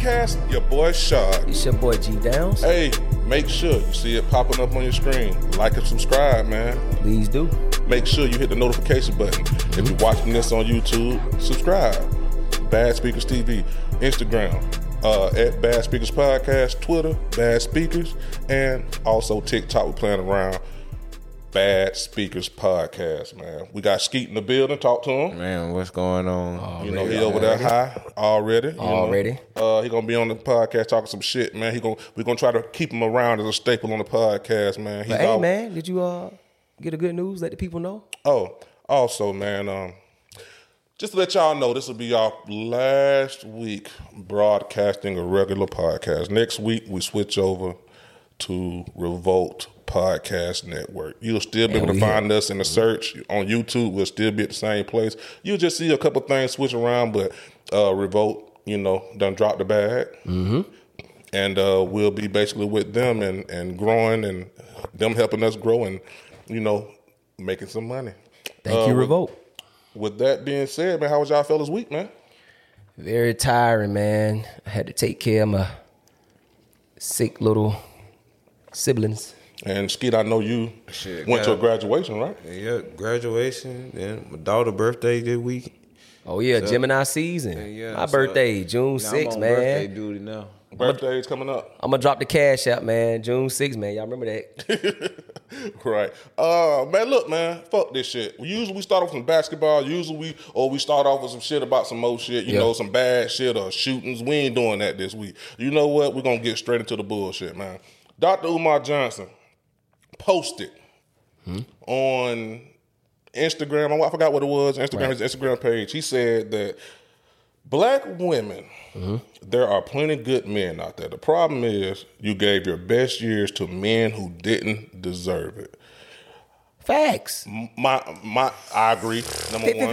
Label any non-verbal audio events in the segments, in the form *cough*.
Podcast. Your boy Shad. It's your boy G Downs. Hey, make sure you see it popping up on your screen. Like and subscribe, man. Please do. Make sure you hit the notification button. If you're watching this on YouTube, subscribe. Bad Speakers TV, Instagram, uh, at Bad Speakers Podcast, Twitter, Bad Speakers, and also TikTok. We're playing around. Bad Speakers Podcast, man. We got Skeet in the building. Talk to him. Man, what's going on? You know, he over there high already. you know. Already. Uh, he gonna be on the podcast talking some shit, man. He gonna we're gonna try to keep him around as a staple on the podcast, man. He's But hey, man, did you uh get a good news? Let the people know. Oh, also, man, um, just to let y'all know, this will be our last week broadcasting a regular podcast. Next week we switch over to Revolt Podcast Network. You'll still be And able to find us in the search on YouTube. We'll still be at the same place. You'll just see a couple things switch around, but uh, Revolt, you know, done dropped the bag. Mm-hmm. And uh, we'll be basically with them and, and growing and them helping us grow and, you know, making some money. Thank Uh, you, with- Revolt. With that being said, man, how was y'all fellas week, man? Very tiring, man. I had to take care of my sick little siblings. And Skeet, I know you Shit, went to a graduation, right? Yeah, graduation. Then my daughter birthday this week. Oh yeah, Gemini season. Yeah, my so- birthday, June 6th, on birthday man. duty now. Birthday's coming up. I'm gonna drop the cash out, man. June 6th, man. Y'all remember that? *laughs* Right. Uh man, look, man, fuck this shit. We usually we start off with some basketball, usually we or we start off with some shit about some old shit, you Yeah. know, some bad shit or shootings. We ain't doing that this week. You know what? We're gonna get straight into the bullshit, man. Dr. Umar Johnson posted on Instagram. I forgot what it was. Instagram, his Instagram page. He said that black women, there are plenty good men out there. The problem is you gave your best years to men who didn't deserve it. Facts. My my, I agree. Number one.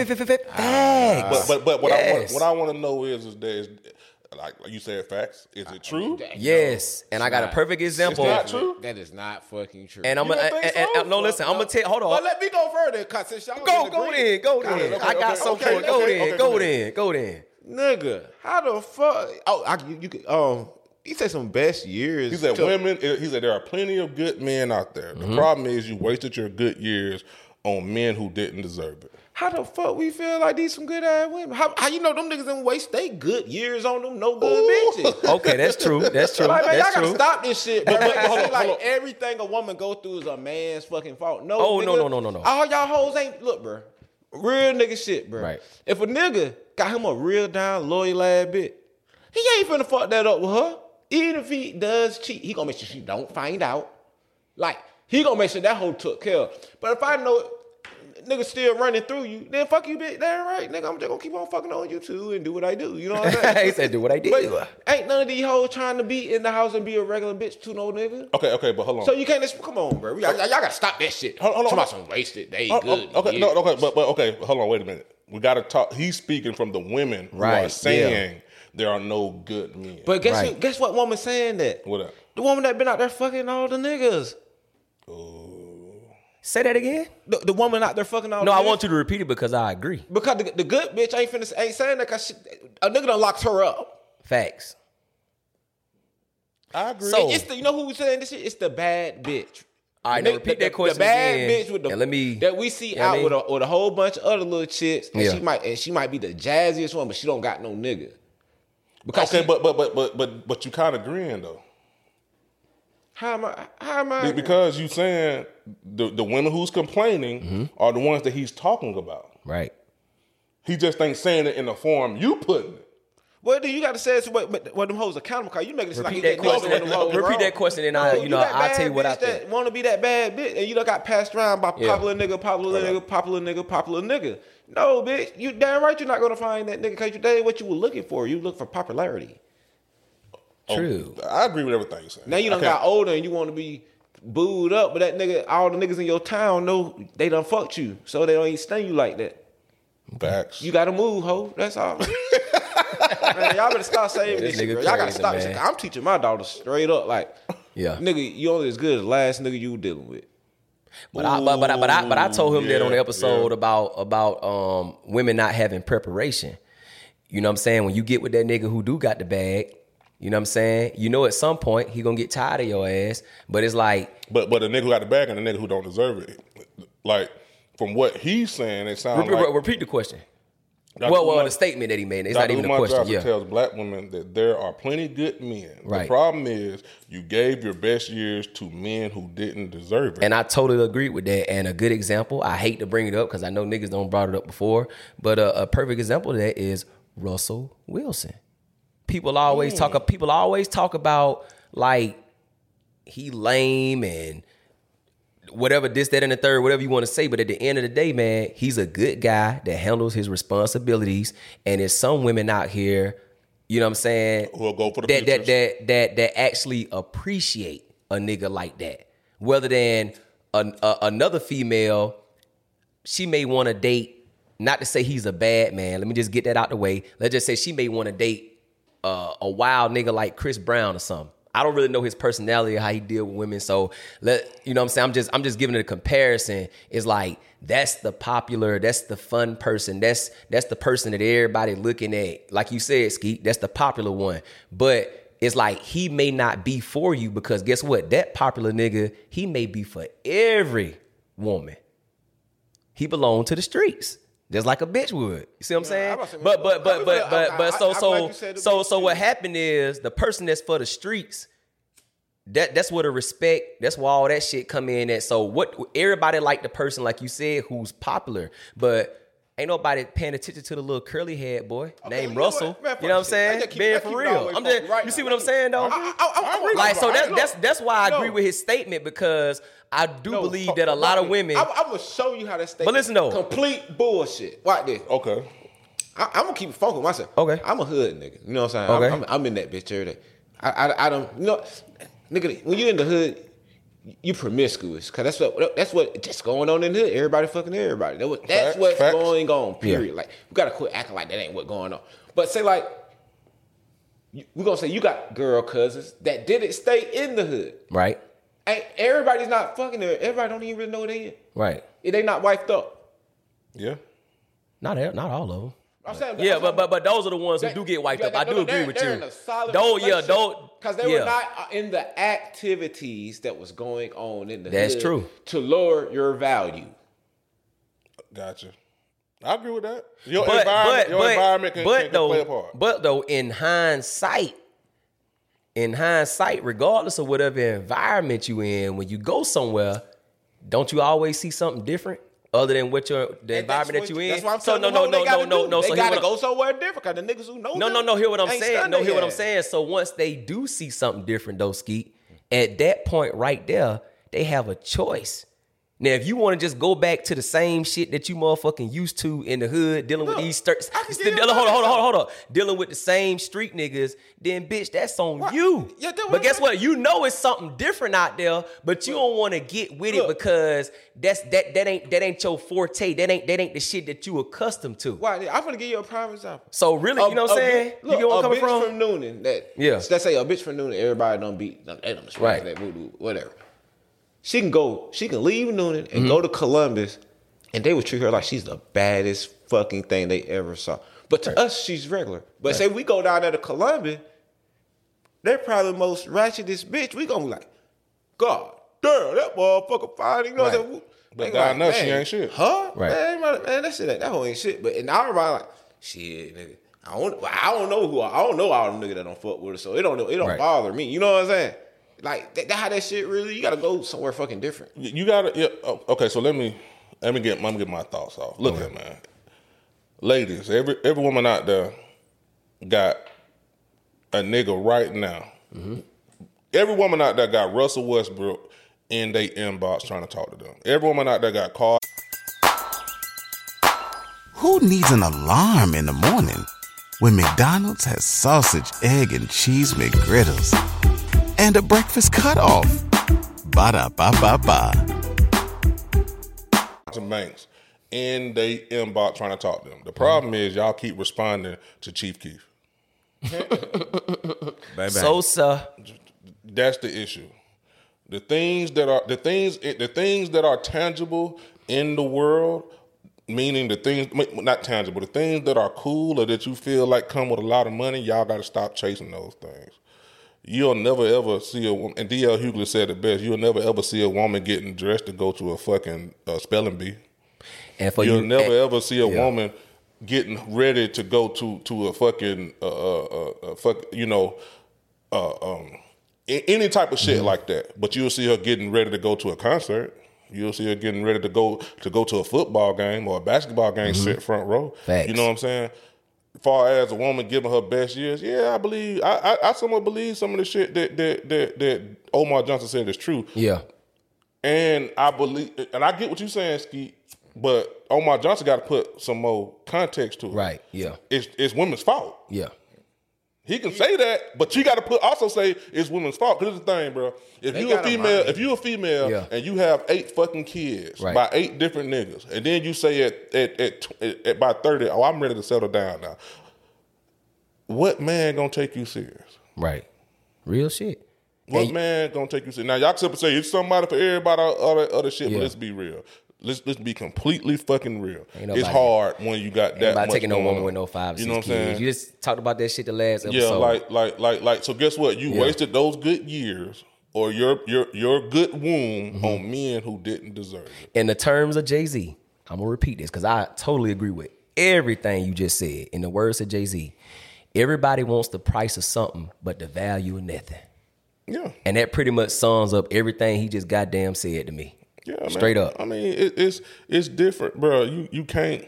Facts. But but but what I want what I want to know is is that like like you said facts. Is it true? Yes, and I got a perfect example. not true? That is not fucking true. And I'm gonna don't and, so? and- no listen. I'm gonna tell. Hold but on. let me go further, cause since y'all Go go agreement- then. Go then. okay, I got okay, something. okay, Go okay, then. okay, Go go then. Go then. nigga. How the fuck? Oh, I, you, you could um. He said some best years. He said to- women. He said there are plenty of good men out there. The Mm-hmm. problem is you wasted your good years on men who didn't deserve it. How the fuck we feel like these some good ass women? How, how you know them niggas didn't waste they good years on them no good bitches? *laughs* Okay, that's true. That's true. Like, man, y'all That's gotta stop this shit, bro. but hold on, like hold on. everything a woman go through is a man's fucking fault. No, Oh, no, nigga, no, no, no, no. All y'all hoes ain't look, bro. Real nigga shit, bro. Right. If a nigga got him a real down loyal ass bitch, he ain't finna fuck that up with her. Even if he does cheat, he gonna make sure she don't find out. Like he gonna make sure that hoe took care. of. But if I know nigga still running through you, then fuck you, bitch. That right, nigga. I'm just gonna keep on fucking on you too and do what I do. You know what I'm saying? *laughs* he said, "Do what I do. But ain't none of these hoes trying to be in the house and be a regular bitch to no nigga. Okay, okay, but hold on. So you can't just come on, bro. Y'all, y'all gotta stop that shit. Hold- hold on, Somebody hold some wasted. They Oh, good. okay, no, okay, but but okay, hold on, wait a minute. We got to talk. He's speaking from the women who Right, are saying there are no good men. But guess Right. who, guess what woman saying that? what up? The woman that been out there fucking all the niggas. Oh. Say that again. The, the woman out there fucking all No, I want you to repeat it because I agree. Because the, the good bitch ain't finna ain't saying that cause she, a nigga done locked her up. Facts. I agree. So- It's the, you know who was saying this shit? It's the bad bitch. All right, now repeat the- that question The bad again. bitch with the And let me- that we see You know what out I with a with a whole bunch of other little chicks, and Yeah. she might and she might be the jazziest one, but she don't got no nigga. Because okay, she- but but but but but but you kind of agreeing though. How am I? How am I? Because you saying the the women who's complaining Mm-hmm. are the ones that he's talking about. Right. He just ain't saying it in the form you putting it. Well, then you got to say it's what, what, what them hoes accountable. Cause you making it seem like Repeat that question. over with them hoes, Repeat bro. that question, and I- you know, that I'll tell you what I bitch that Want to be that bad bitch, and you done got passed around by Yeah. popular nigga, popular nigga, popular nigga, popular nigga. No, bitch, you damn right you're not gonna find that nigga because you that ain't what you were looking for. You look for popularity. True. I agree with everything you're saying. Now you done I got older and you want to be booed up, but that nigga, all the niggas in your town know they done fucked you, so they don't even sting you like that. facts. You gotta move, ho. That's all. *laughs* man, y'all better stop saying This this shit, nigga bro. Y'all gotta stop man. I'm teaching my daughter straight up, like, Yeah. nigga, you only as good as the last nigga you dealing with. But I, but, but, I, but I but I told him that on the episode yeah. about about um women not having preparation. You know what I'm saying? When you get with that nigga who do got the bag, you know what I'm saying? You know at some point he gonna get tired of your ass. But it's like But but the nigga who got the bag and the nigga who don't deserve it. Like from what he's saying, it sounds re- re- like repeat the question. Dr. well, well, Umar- the statement that he made. It's Dr. not even a Umar question. Johnson Yeah. tells black women that there are plenty good men. The Right. problem is you gave your best years to men who didn't deserve it. And I totally agree with that. And a good example, I hate to bring it up because I know niggas don't brought it up before, but a, a perfect example of that is Russell Wilson. People always Mm. talk. People always talk about like he lame and whatever this, that, and the third, whatever you want to say. But at the end of the day, man, he's a good guy that handles his responsibilities. And there's some women out here, you know what I'm saying, Who'll go for the that that, pictures. that that that actually appreciate a nigga like that, rather than an, a, another female. She may want to date. Not to say he's a bad man. Let me just get that out the way. Let's just say she may want to date uh, a wild nigga like Chris Brown or something. I don't really know his personality or how he deal with women. So let you know what I'm saying. I'm just I'm just giving it a comparison. It's like that's the popular, that's the fun person. That's that's the person that everybody looking at. Like you said, Skeet, that's the popular one. But it's like he may not be for you because guess what? That popular nigga, he may be for every woman. He belong to the streets. Just like a bitch would. You see what I'm saying? I'm about to say, But but but but but but so so glad you said the so so what happened is the person that's for the streets, that that's where the respect, that's where all that shit come in at. So what everybody like the person, like you said, who's popular, but ain't nobody paying attention to the little curly head boy you named know Russell. what? Man, you know what I'm saying? Keep- Being for real. all the way I'm just right you see now. what I'm saying though? I- I- I- like so that's that's that's why I agree with his statement because I do No, believe that a lot of women I'm, I'm gonna show you how that statement. But listen though. complete bullshit. Watch this. okay. I, I'm gonna keep it funky with myself. Okay. I'm a hood nigga. You know what I'm saying? Okay. I'm, I'm, I'm in that bitch every day. I, I, I don't, you know, nigga, when you in the hood, you promiscuous. Cause that's what, that's what just going on in the hood. Everybody fucking everybody. That what, that's Facts, what's facts. going on, period. Like, we gotta quit acting like that ain't what going on. But say like, you- we gonna say you got girl cousins that didn't stay in the hood. right, Ain't everybody's not fucking there. Everybody don't even really know they in. right. If they not wiped up. Yeah. Not not all of them. I'm saying, Yeah, I'm but but but those are the ones who do get wiped yeah, up. I they- do no, agree with they're you. in a solid Don't yeah, relationship. don't Because they yeah. were not uh, in the activities that was going on in the That's hood true. to lower your value. Gotcha. I agree with that. Your But environment, but your but environment can, but can, though play a part. but though in hindsight, in hindsight, regardless of whatever environment you in, when you go somewhere, don't you always see something different other than what your the And environment that you in? That's why I'm so no no no no no no. They So gotta go somewhere different. Cause the niggas who know No, no, no. Hear what I'm saying. No, hear what I'm saying. So once they do see something different, though, Skeet, at that point right there, they have a choice. Now, if you want to just go back to the same shit that you motherfucking used to in the hood, dealing with these, stir- st- hold on, hold on, hold on, hold on, dealing with the same street niggas, then bitch, that's on What? you. Yeah, what but guess what? You know it's something different out there, but you don't want to get with it because that's that that ain't that ain't your forte. That ain't that ain't the shit that you accustomed to. Why? I'm gonna give you a prime example. So really, you know what I'm A- a saying? bitch- Look, you get I'm a coming bitch from? from Newnan that Yeah. Let's say a bitch from Newnan. Everybody don't beat. Smack Right. that voodoo, whatever. She can go. She can leave Newnan and Mm-hmm. go to Columbus, and they would treat her like she's the baddest fucking thing they ever saw. But to us, she's regular. But say we go down there to Columbus, they're probably the most ratchetest bitch. We gonna be like, God damn, that motherfucker fine. You know what I'm saying? But God like, there, she ain't shit. Huh? Right. Man, man, that shit ain't that whole ain't shit. But in our mind, like, shit, nigga. I don't, I don't know who I don't know all the niggas that don't fuck with her, so it don't it don't Right. bother me. You know what I'm saying? Like that, that how that shit really. You gotta go somewhere fucking different. You gotta. Yeah, oh, okay, so let me let me get let me get my thoughts off. Look at man, ladies. Every every woman out there got a nigga right now. Mm-hmm. Every woman out there got Russell Westbrook in they inbox trying to talk to them. Every woman out there got Carl. Who needs an alarm in the morning when McDonald's has sausage, egg, and cheese McGriddles and a breakfast cutoff? Ba da ba ba ba. Some Banks in they inbox trying to talk to them. The problem is y'all keep responding to Chief Keef. *laughs* Sosa. That's the issue. The things that are the things the things that are tangible in the world, meaning the things not tangible, the things that are cool or that you feel like come with a lot of money, y'all got to stop chasing those things. You'll never ever see a woman, and DL Hughley said it best. You'll never ever see a woman getting dressed to go to a fucking uh, spelling bee. And for You'll you, never and- ever see a yeah. woman getting ready to go to to a fucking uh, uh, uh, uh fuck you know uh, um any type of Mm-hmm. shit like that. But you'll see her getting ready to go to a concert. You'll see her getting ready to go to go to a football game or a basketball game, sit front row. Mm-hmm. Facts. You know what I'm saying? Far as a woman giving her best years, yeah, I believe I I, I somewhat believe some of the shit that that that, that Umar Johnson said is true. Yeah. And I believe, and I get what you're saying, Skeet, but Umar Johnson got to put some more context to it. Right. Yeah. It's, it's women's fault. Yeah. He can say that, but you got to put also say it's women's fault. Because here's the thing, bro. If They you a got a female, mind. if you a female Yeah. and you have eight fucking kids Right. by eight different niggas, and then you say at at, at, tw- at, at by thirty, oh, I'm ready to settle down now. What man gonna take you serious? Right. Real shit. What And- man gonna take you serious? Now y'all can simply say it's somebody for everybody other other shit, Yeah. but let's be real. Let's let's be completely fucking real. Ain't It's hard when you got that much taking no woman on. with no five You know what I'm kids. saying? You just talked about that shit the last episode. Yeah, like like like like. So guess what? You Yeah. wasted those good years or your your your good womb Mm-hmm. on men who didn't deserve it. in the terms of Jay Z, I'm gonna repeat this because I totally agree with everything you just said. In the words of Jay Z, everybody wants the price of something, but the value of nothing. Yeah, And that pretty much sums up everything he just goddamn said to me. Yeah, man. Straight up. I mean, it, it's it's different, bro. You you can't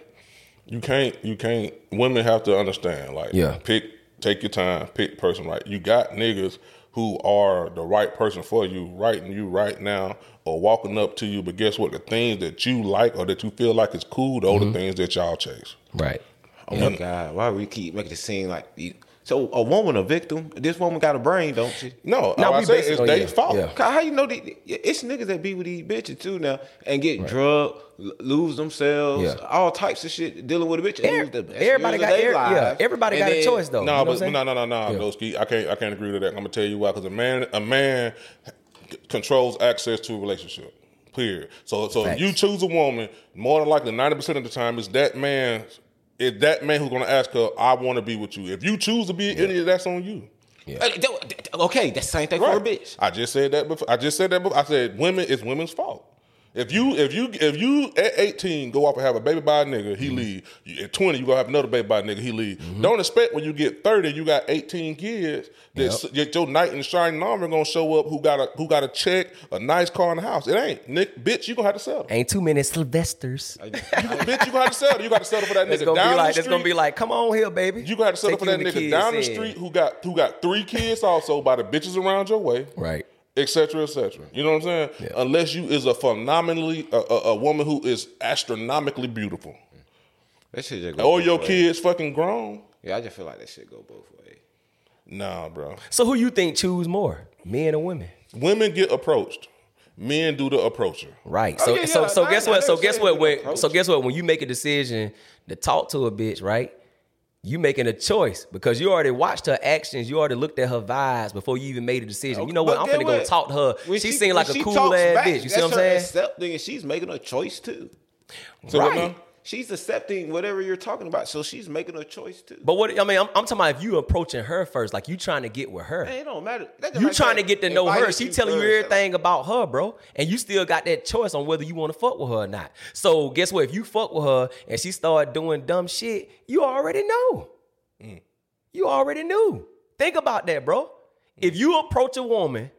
you can't you can't. Women have to understand. Like, Yeah. pick take your time, pick person right. You got niggas who are the right person for you, writing you right now, or walking up to you. But guess what? The things that you like or that you feel like is cool, those are Mm-hmm. the things that y'all chase. Right. Oh my God, why we keep making it seem like you- so a woman a victim? This woman got a brain, don't she? No, No, we said basing it's on- their yeah, fault. yeah. How you know the, it's niggas that be with these bitches too now and get drugged, lose themselves, Yeah. all types of shit dealing with a bitch. Every- the everybody got their every- yeah, lives. everybody And got a choice though. No, You know but no, no, no, no, Yeah. Broski. I can't, I can't agree to that. I'm gonna tell you why. Because a man, a man c- controls access to a relationship. Period. So, so if Facts. you choose a woman, more than likely, ninety percent of the time, it's that man. It's that man who's gonna ask her, "I want to be with you." If you choose to be any of that's on you. That- that- Okay, that's the same thing for a bitch. I just said that before. I just said that before. I said women. It's women's fault. If you if you if you at 18 go off and have a baby by a nigga, Mm-hmm. he leave. You, at 20 you gonna have another baby by a nigga, he leave. Don't expect when you get 30 you got 18 kids that s- that your knight in shining armor gonna show up who got a who got a check, a nice car in the house. It ain't. Nick, bitch, you gonna have to settle. Ain't too many Sylvesters. *laughs* bitch, you gonna have to settle. You got to settle for that It's nigga gonna down be like the street, it's gonna be like, come on here, baby. You gonna have to settle Take for that nigga kids down the in. street who got who got three kids also by the bitches around your way Right. Et cetera, et cetera. You know what I'm saying? Unless you is a phenomenally a, a, a woman who is astronomically beautiful, That shit just go or both your ways. kids fucking grown. Yeah, I just feel like that shit go both ways. Nah, bro. So who you think choose more, men or women? Women get approached. Men do the approaching. Right. Oh, So yeah, so yeah, so I- guess I what? So guess what? When, approach. so guess what? When you make a decision to talk to a bitch, right? You making a choice because you already watched her actions. You already looked at her vibes before you even made a decision. You know what? I'm get finna go talk to her. When she, she- seemed like a cool ass back, bitch. You see what I'm saying? Accepting, and she's making a choice too. Say what Right. She's accepting whatever you're talking about, so she's making a choice too. But what I mean, I'm, I'm talking about if you approaching her first, like you trying to get with her. Man, it don't matter. You like trying to get to know her. She telling you everything about her, bro. And you still got that choice on whether you want to fuck with her or not. So guess what? If you fuck with her and she start doing dumb shit, you already know. Mm. You already knew. Think about that, bro. If you approach a woman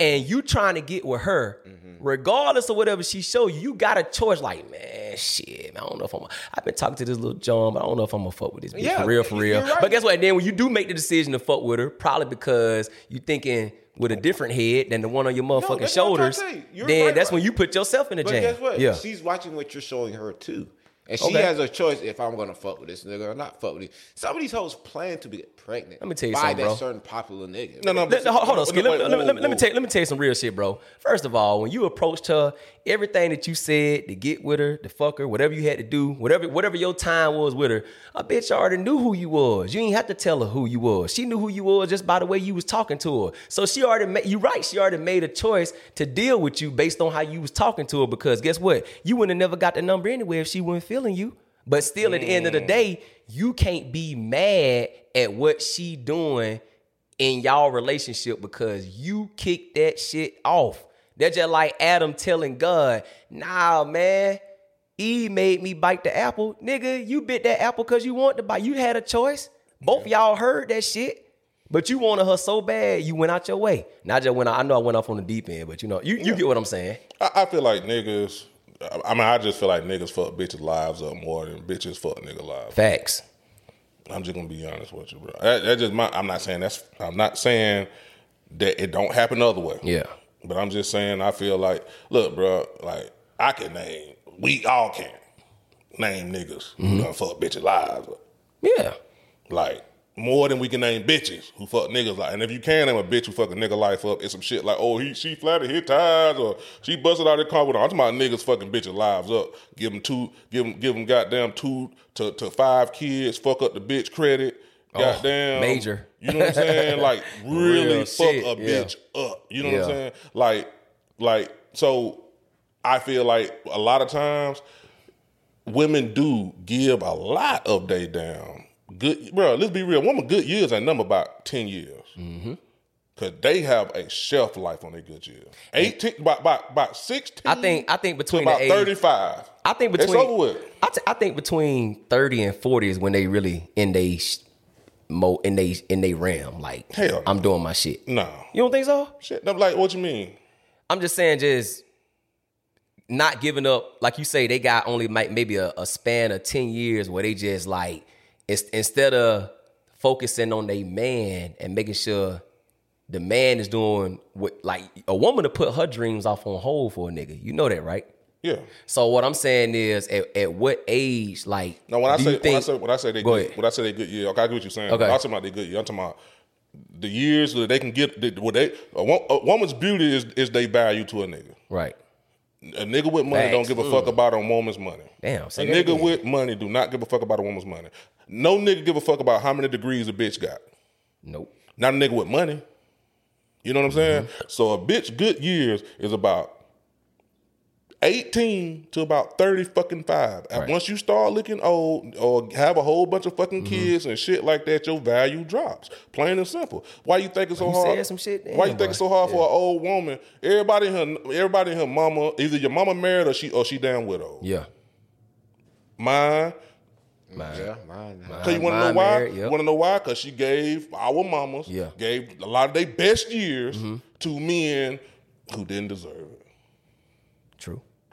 and you trying to get with her, mm-hmm. regardless of whatever she show you, you got a choice. Like, man, shit, man, I don't know if I'm. I've been talking to this little John, but I don't know if I'm gonna fuck with this bitch Yeah, for real, for real. right. But guess what? Then when you do make the decision to fuck with her, probably because you thinking with a different head than the one on your motherfucking that's what I'm trying shoulders, you. Then right, that's right. when you put yourself in the But jam. guess what? Yeah. She's watching what you're showing her too. And she Okay. has a choice if I'm gonna fuck with this nigga or not fuck with this. Some of these hoes plan to get pregnant. Let me tell you by something, that bro. certain popular nigga. No, no, Let- hold hold on, Let, Wait, let- let- whoa, let me- let me tell let me tell you some real shit, bro. First of all, when you approached her, everything that you said to get with her, to fuck her, whatever you had to do, whatever whatever your time was with her, a bitch already knew who you was. You ain't have to tell her who you was. She knew who you was just by the way you was talking to her. So she already made you right. She already made a choice to deal with you based on how you was talking to her. Because guess what? You wouldn't have never got the number anyway if she wasn't feeling you. But still, at the end of the mm. day, you can't be mad at what she doing in y'all relationship because you kicked that shit off. They're just like Adam telling God, nah, man, Eve made me bite the apple. Nigga, you bit that apple because you want to bite. You had a choice. Both y'all heard that shit. But you wanted her so bad, you went out your way. Not just went out, I know I went off on the deep end, but you know, you, you get what I'm saying. I, I feel like niggas. I mean, I just feel like niggas fuck bitches' lives up more than bitches fuck nigga lives. Facts. I'm just gonna be honest with you, bro. That, that just my. I'm not saying that's. I'm not saying that it don't happen the other way. Yeah. But I'm just saying I feel like, look, bro, like I can name. We all can name niggas Mm-hmm. who done fuck bitches' lives. Yeah. Like more than we can name bitches who fuck niggas like. And if you can name a bitch who fuck a nigga life up, it's some shit like, oh, he she flatted his tires or she busted out the car with her. I'm talking about niggas fucking bitches lives up. Give them two, give them, give them goddamn two to, to five kids. Fuck up the bitch credit. Goddamn Oh, major. You know what I'm saying? *laughs* Like really Real fuck shit, a yeah. bitch up. You know Yeah. what I'm saying? Like, like so. I feel like a lot of times women do give a lot of day down. good bro let's be real woman good years ain't number about 10 years Mm-hmm. because they have a shelf life on their good years 18 about, about, about 16 I think I think between about 35 I think between. it's over with I, t- I think between thirty and forty is when they really in they sh- mo in they in they realm. Like Hell I'm doing my shit. no You don't think so? shit I'm like what you mean I'm just saying, just not giving up. Like you say, they got only might maybe a, a span of ten years where they just like it's, instead of focusing on their man and making sure the man is doing what like a woman to put her dreams off on hold for a nigga. You know that, right? Yeah So what I'm saying is, at, at what age, like, no when I say when I say when I say they Go good ahead. when I say they good year okay I get what you're saying Okay. I'm talking about they good year I'm talking about the years that they can get the- what they a, a woman's beauty is is they value to a nigga right? A nigga with money Facts. don't give a fuck about a woman's money. Damn, A nigga again. with money do not give a fuck about a woman's money. No nigga give a fuck about how many degrees a bitch got. Nope. Not a nigga with money. You know what I'm saying? Mm-hmm. So a bitch good years is about 18 to about 30 fucking five. Right. once you start looking old or have a whole bunch of fucking Mm-hmm. kids and shit like that, your value drops. Plain and simple. Why you think it's so You hard? said some shit Why you then, think it's so hard for an old woman? Everybody in her everybody in her mama, either your mama married or she or she damn widow. Yeah. Mine. Yeah, mine. now. Tell you want to know why? married, yep. Want to know why? Because she gave our mamas, Yeah. Mm-hmm. gave a lot of their best years to men who didn't deserve it.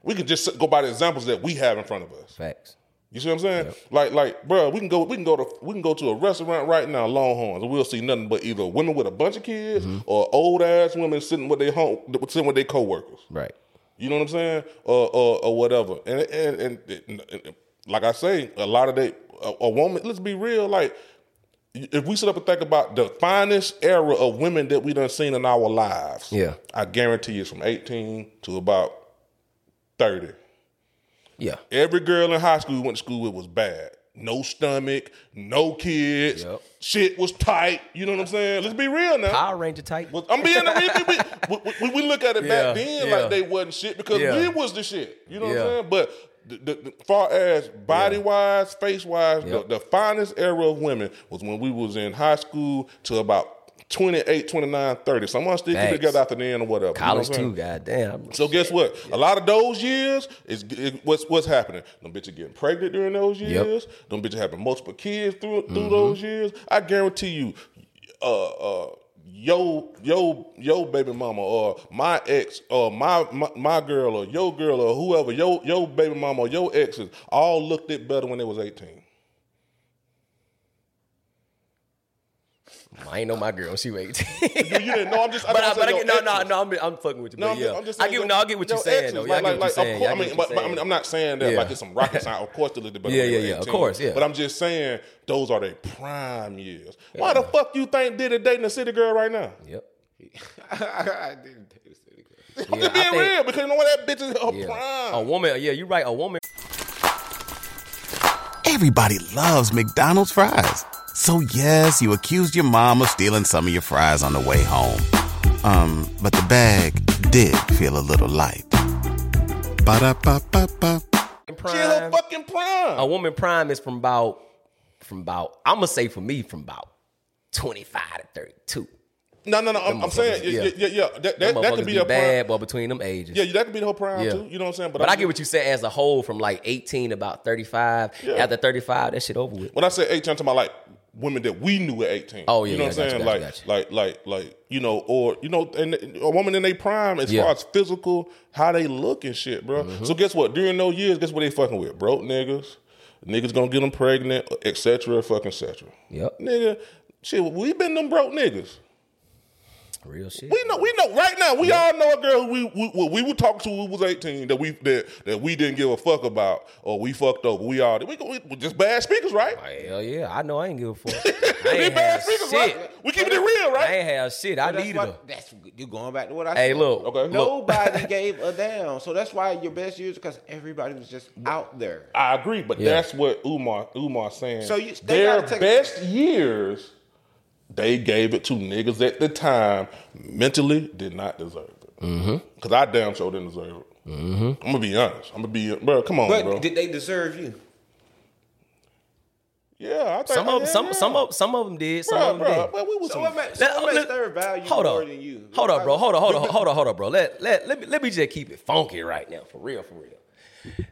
We could just go by the examples that we have in front of us. Facts. You see what I'm saying? Like, like, bro, we can go, we can go to, we can go to a restaurant right now, Longhorns, and we'll see nothing but either women with a bunch of kids Mm-hmm. or old ass women sitting with their home, sitting with their coworkers. Right. You know what I'm saying? Or or, or whatever. And and, and and and like I say, a lot of they a, a woman. Let's be real. Like if we sit up and think about the finest era of women that we done seen in our lives, Yeah. I guarantee it's from 18 to about 30. Yeah. Every girl in high school we went to school with was bad. No stomach, no kids, Yep. shit was tight. You know what I'm saying? Let's be real now. Power Ranger. Well, I'm being we, we, we, we look at it Yeah, back then yeah. like they wasn't shit because Yeah. we was the shit. You know what I'm saying? But the, the, the, far as body wise, face wise, Yep. the, the finest era of women was when we was in high school to about 28, 29, 30. Someone still Facts. get together after then or whatever. You know College what too. Goddamn. So guess what? A lot of those years is it, what's what's happening. Them bitches getting pregnant during those Yep. Mm-hmm. years. Them bitches having multiple kids through through those years. I guarantee you, uh, uh, yo yo yo baby mama or my ex or my, my my girl or your girl or whoever yo yo baby mama or your exes all looked it better when they was 18 I ain't know my girl. She was 18. you, you didn't know i'm just but I, I'm but I get, your no, no, no. I'm, I'm fucking with you. No, but I'm, yeah, just, I'm just I saying. get, your- no, I get what you're your saying exes, though. Yeah, I like, get what like, you're saying. of course, I I get mean, what but, you're but I mean, saying. I'm not saying that Yeah. like it's some rocket science. Of course, they looked better. Yeah, when they yeah, were yeah. Of course, yeah. But I'm just saying those are their prime years. Why the fuck you think Diddy dating a city girl right now? Yep. I didn't take this *laughs* city girl. I'm just being think- real because you know what that bitch is her Yeah. prime. A woman. Yeah, you're right. A woman. Everybody loves McDonald's fries. So yes, you accused your mom of stealing some of your fries on the way home. Um, but the bag did feel a little light. Ba-da-ba-ba-ba. She Prime. fucking prime. A woman prime is from about, from about. I'm gonna say for me from about 25 to 32. no, no, no. I'm, I'm saying, yeah, yeah, yeah. yeah. That, that, that could be be her prime. bad, but between them ages. Yeah, that could be the whole prime Yeah. too. You know what I'm saying? But I'm I get what you said as a whole from like 18 about 35. Yeah. After 35, that shit over with. When I say 18, I'm talking about like women that we knew at 18. Oh, yeah, you know yeah, what I'm saying? like, like, like, like, you know, or you know, and a woman in their prime as Yeah. far as physical, how they look and shit, bro. Mm-hmm. So guess what? During those years, guess what they fucking with? Broke niggas, niggas gonna get them pregnant, etc. Fucking etc. Yep. Nigga, shit, we been them broke niggas. Real shit. We know, we know. Right now, we all know a girl we we, we, we would talk to who was eighteen that we that, that we didn't give a fuck about or we fucked over. We all we, we, we just bad speakers, right? Hell yeah, I know I ain't give a fuck. *laughs* I We ain't bad speakers, shit. right? We keeping it real, right? I right? ain't have shit. I That's needed why, her. that's you going back to what I Hey, said. look. Okay. Nobody *laughs* gave a damn. So that's why your best years because everybody was just out there. I agree, but Yeah. that's what Umar Umar saying. So you- they their gotta take- best years, they gave it to niggas at the time mentally did not deserve it. Mm-hmm. Cause I damn sure didn't deserve it. Mm-hmm. I'm gonna be honest. I'm gonna be, bro. Come on, But bro. did they deserve you? yeah, I think Some of yeah, some yeah. some of some of them did. Some Bro, of them bro, did. bro, we was So some- what makes, so Let- what makes let- their value hold more up. than you? Hold on, bro. Hold on, hold on, *laughs* hold on, hold on, bro. Let let let me let me just keep it funky right now, for real, for real.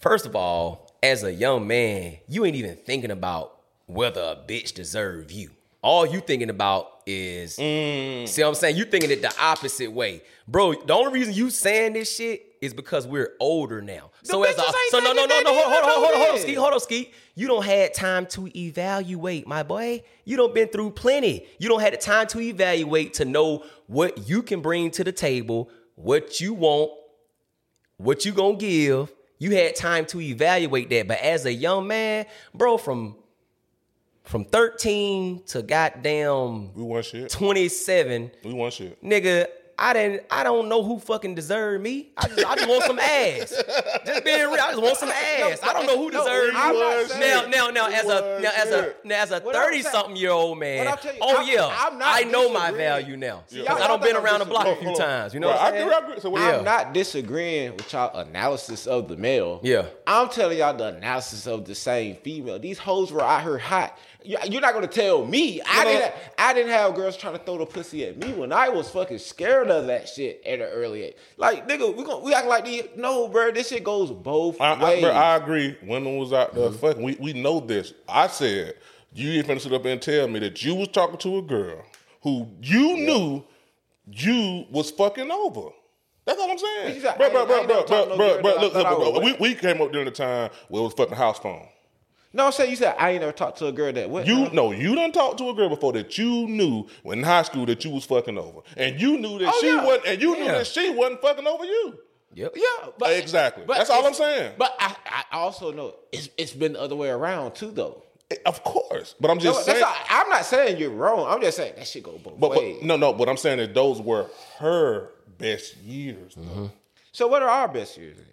First of all, as a young man, you ain't even thinking about whether a bitch deserve you. All you thinking about is, Mm. see what I'm saying? You thinking it the opposite way, bro. The only reason you saying this shit is because we're older now. So as a so no no no no hold hold either, hold on hold though, ski hold on ski. You don't had time to evaluate, my boy. You don't been through plenty. You don't had the time to evaluate to know what you can bring to the table, what you want, what you gonna give. You had time to evaluate that. But as a young man, bro, from from 13 to goddamn we want shit. 27, We want shit. nigga, I didn't I don't know who fucking deserve me. I just I just want some ass. *laughs* Just being real, I just want some ass. I don't know who No, me. Now, now, now, as a now as a now as a thirty something year old man, I'm you, oh I'm- yeah, I'm not I know my value now See, because y'all- I don't y'all been around the block a few times. You know Right, what I I'm saying? I agree. So Yeah. I'm not disagreeing with y'all analysis of the male. Yeah. I'm telling y'all the analysis of the same female. These hoes were out here hot. You- You're not gonna tell me. I know- didn't. I didn't have girls trying to throw the pussy at me when I was fucking scared of that shit at an early age. Like nigga, we gon' we act like these. No, bro, this shit goes both I, I, ways. bro, I agree. Women was out there mm-hmm. fucking. We, we know this. I said you ain't finna sit up and tell me that you was talking to a girl who you knew you was fucking over. That's all I'm saying. You Bro, I bro, bro, bro, bro, talked to no bro, bro, I look, look, I was we, we came up during the time where it was fucking house phone. No, I'm saying you said I ain't never talked to a girl that what? You no, you done talked to a girl before that you knew when in high school that you was fucking over, and you knew that Oh, she yeah. wasn't, and you knew Yeah. that she wasn't fucking over you. Yep. Yeah, Exactly. That's all I'm saying. But I, I also know it's it's been the other way around too, though. Of course, but I'm No, just that's saying. not- I'm not saying you're wrong. I'm just saying that shit go both But, ways. but no, no. But I'm saying that those were her best years. though. Mm-hmm. So what are our best years? Then?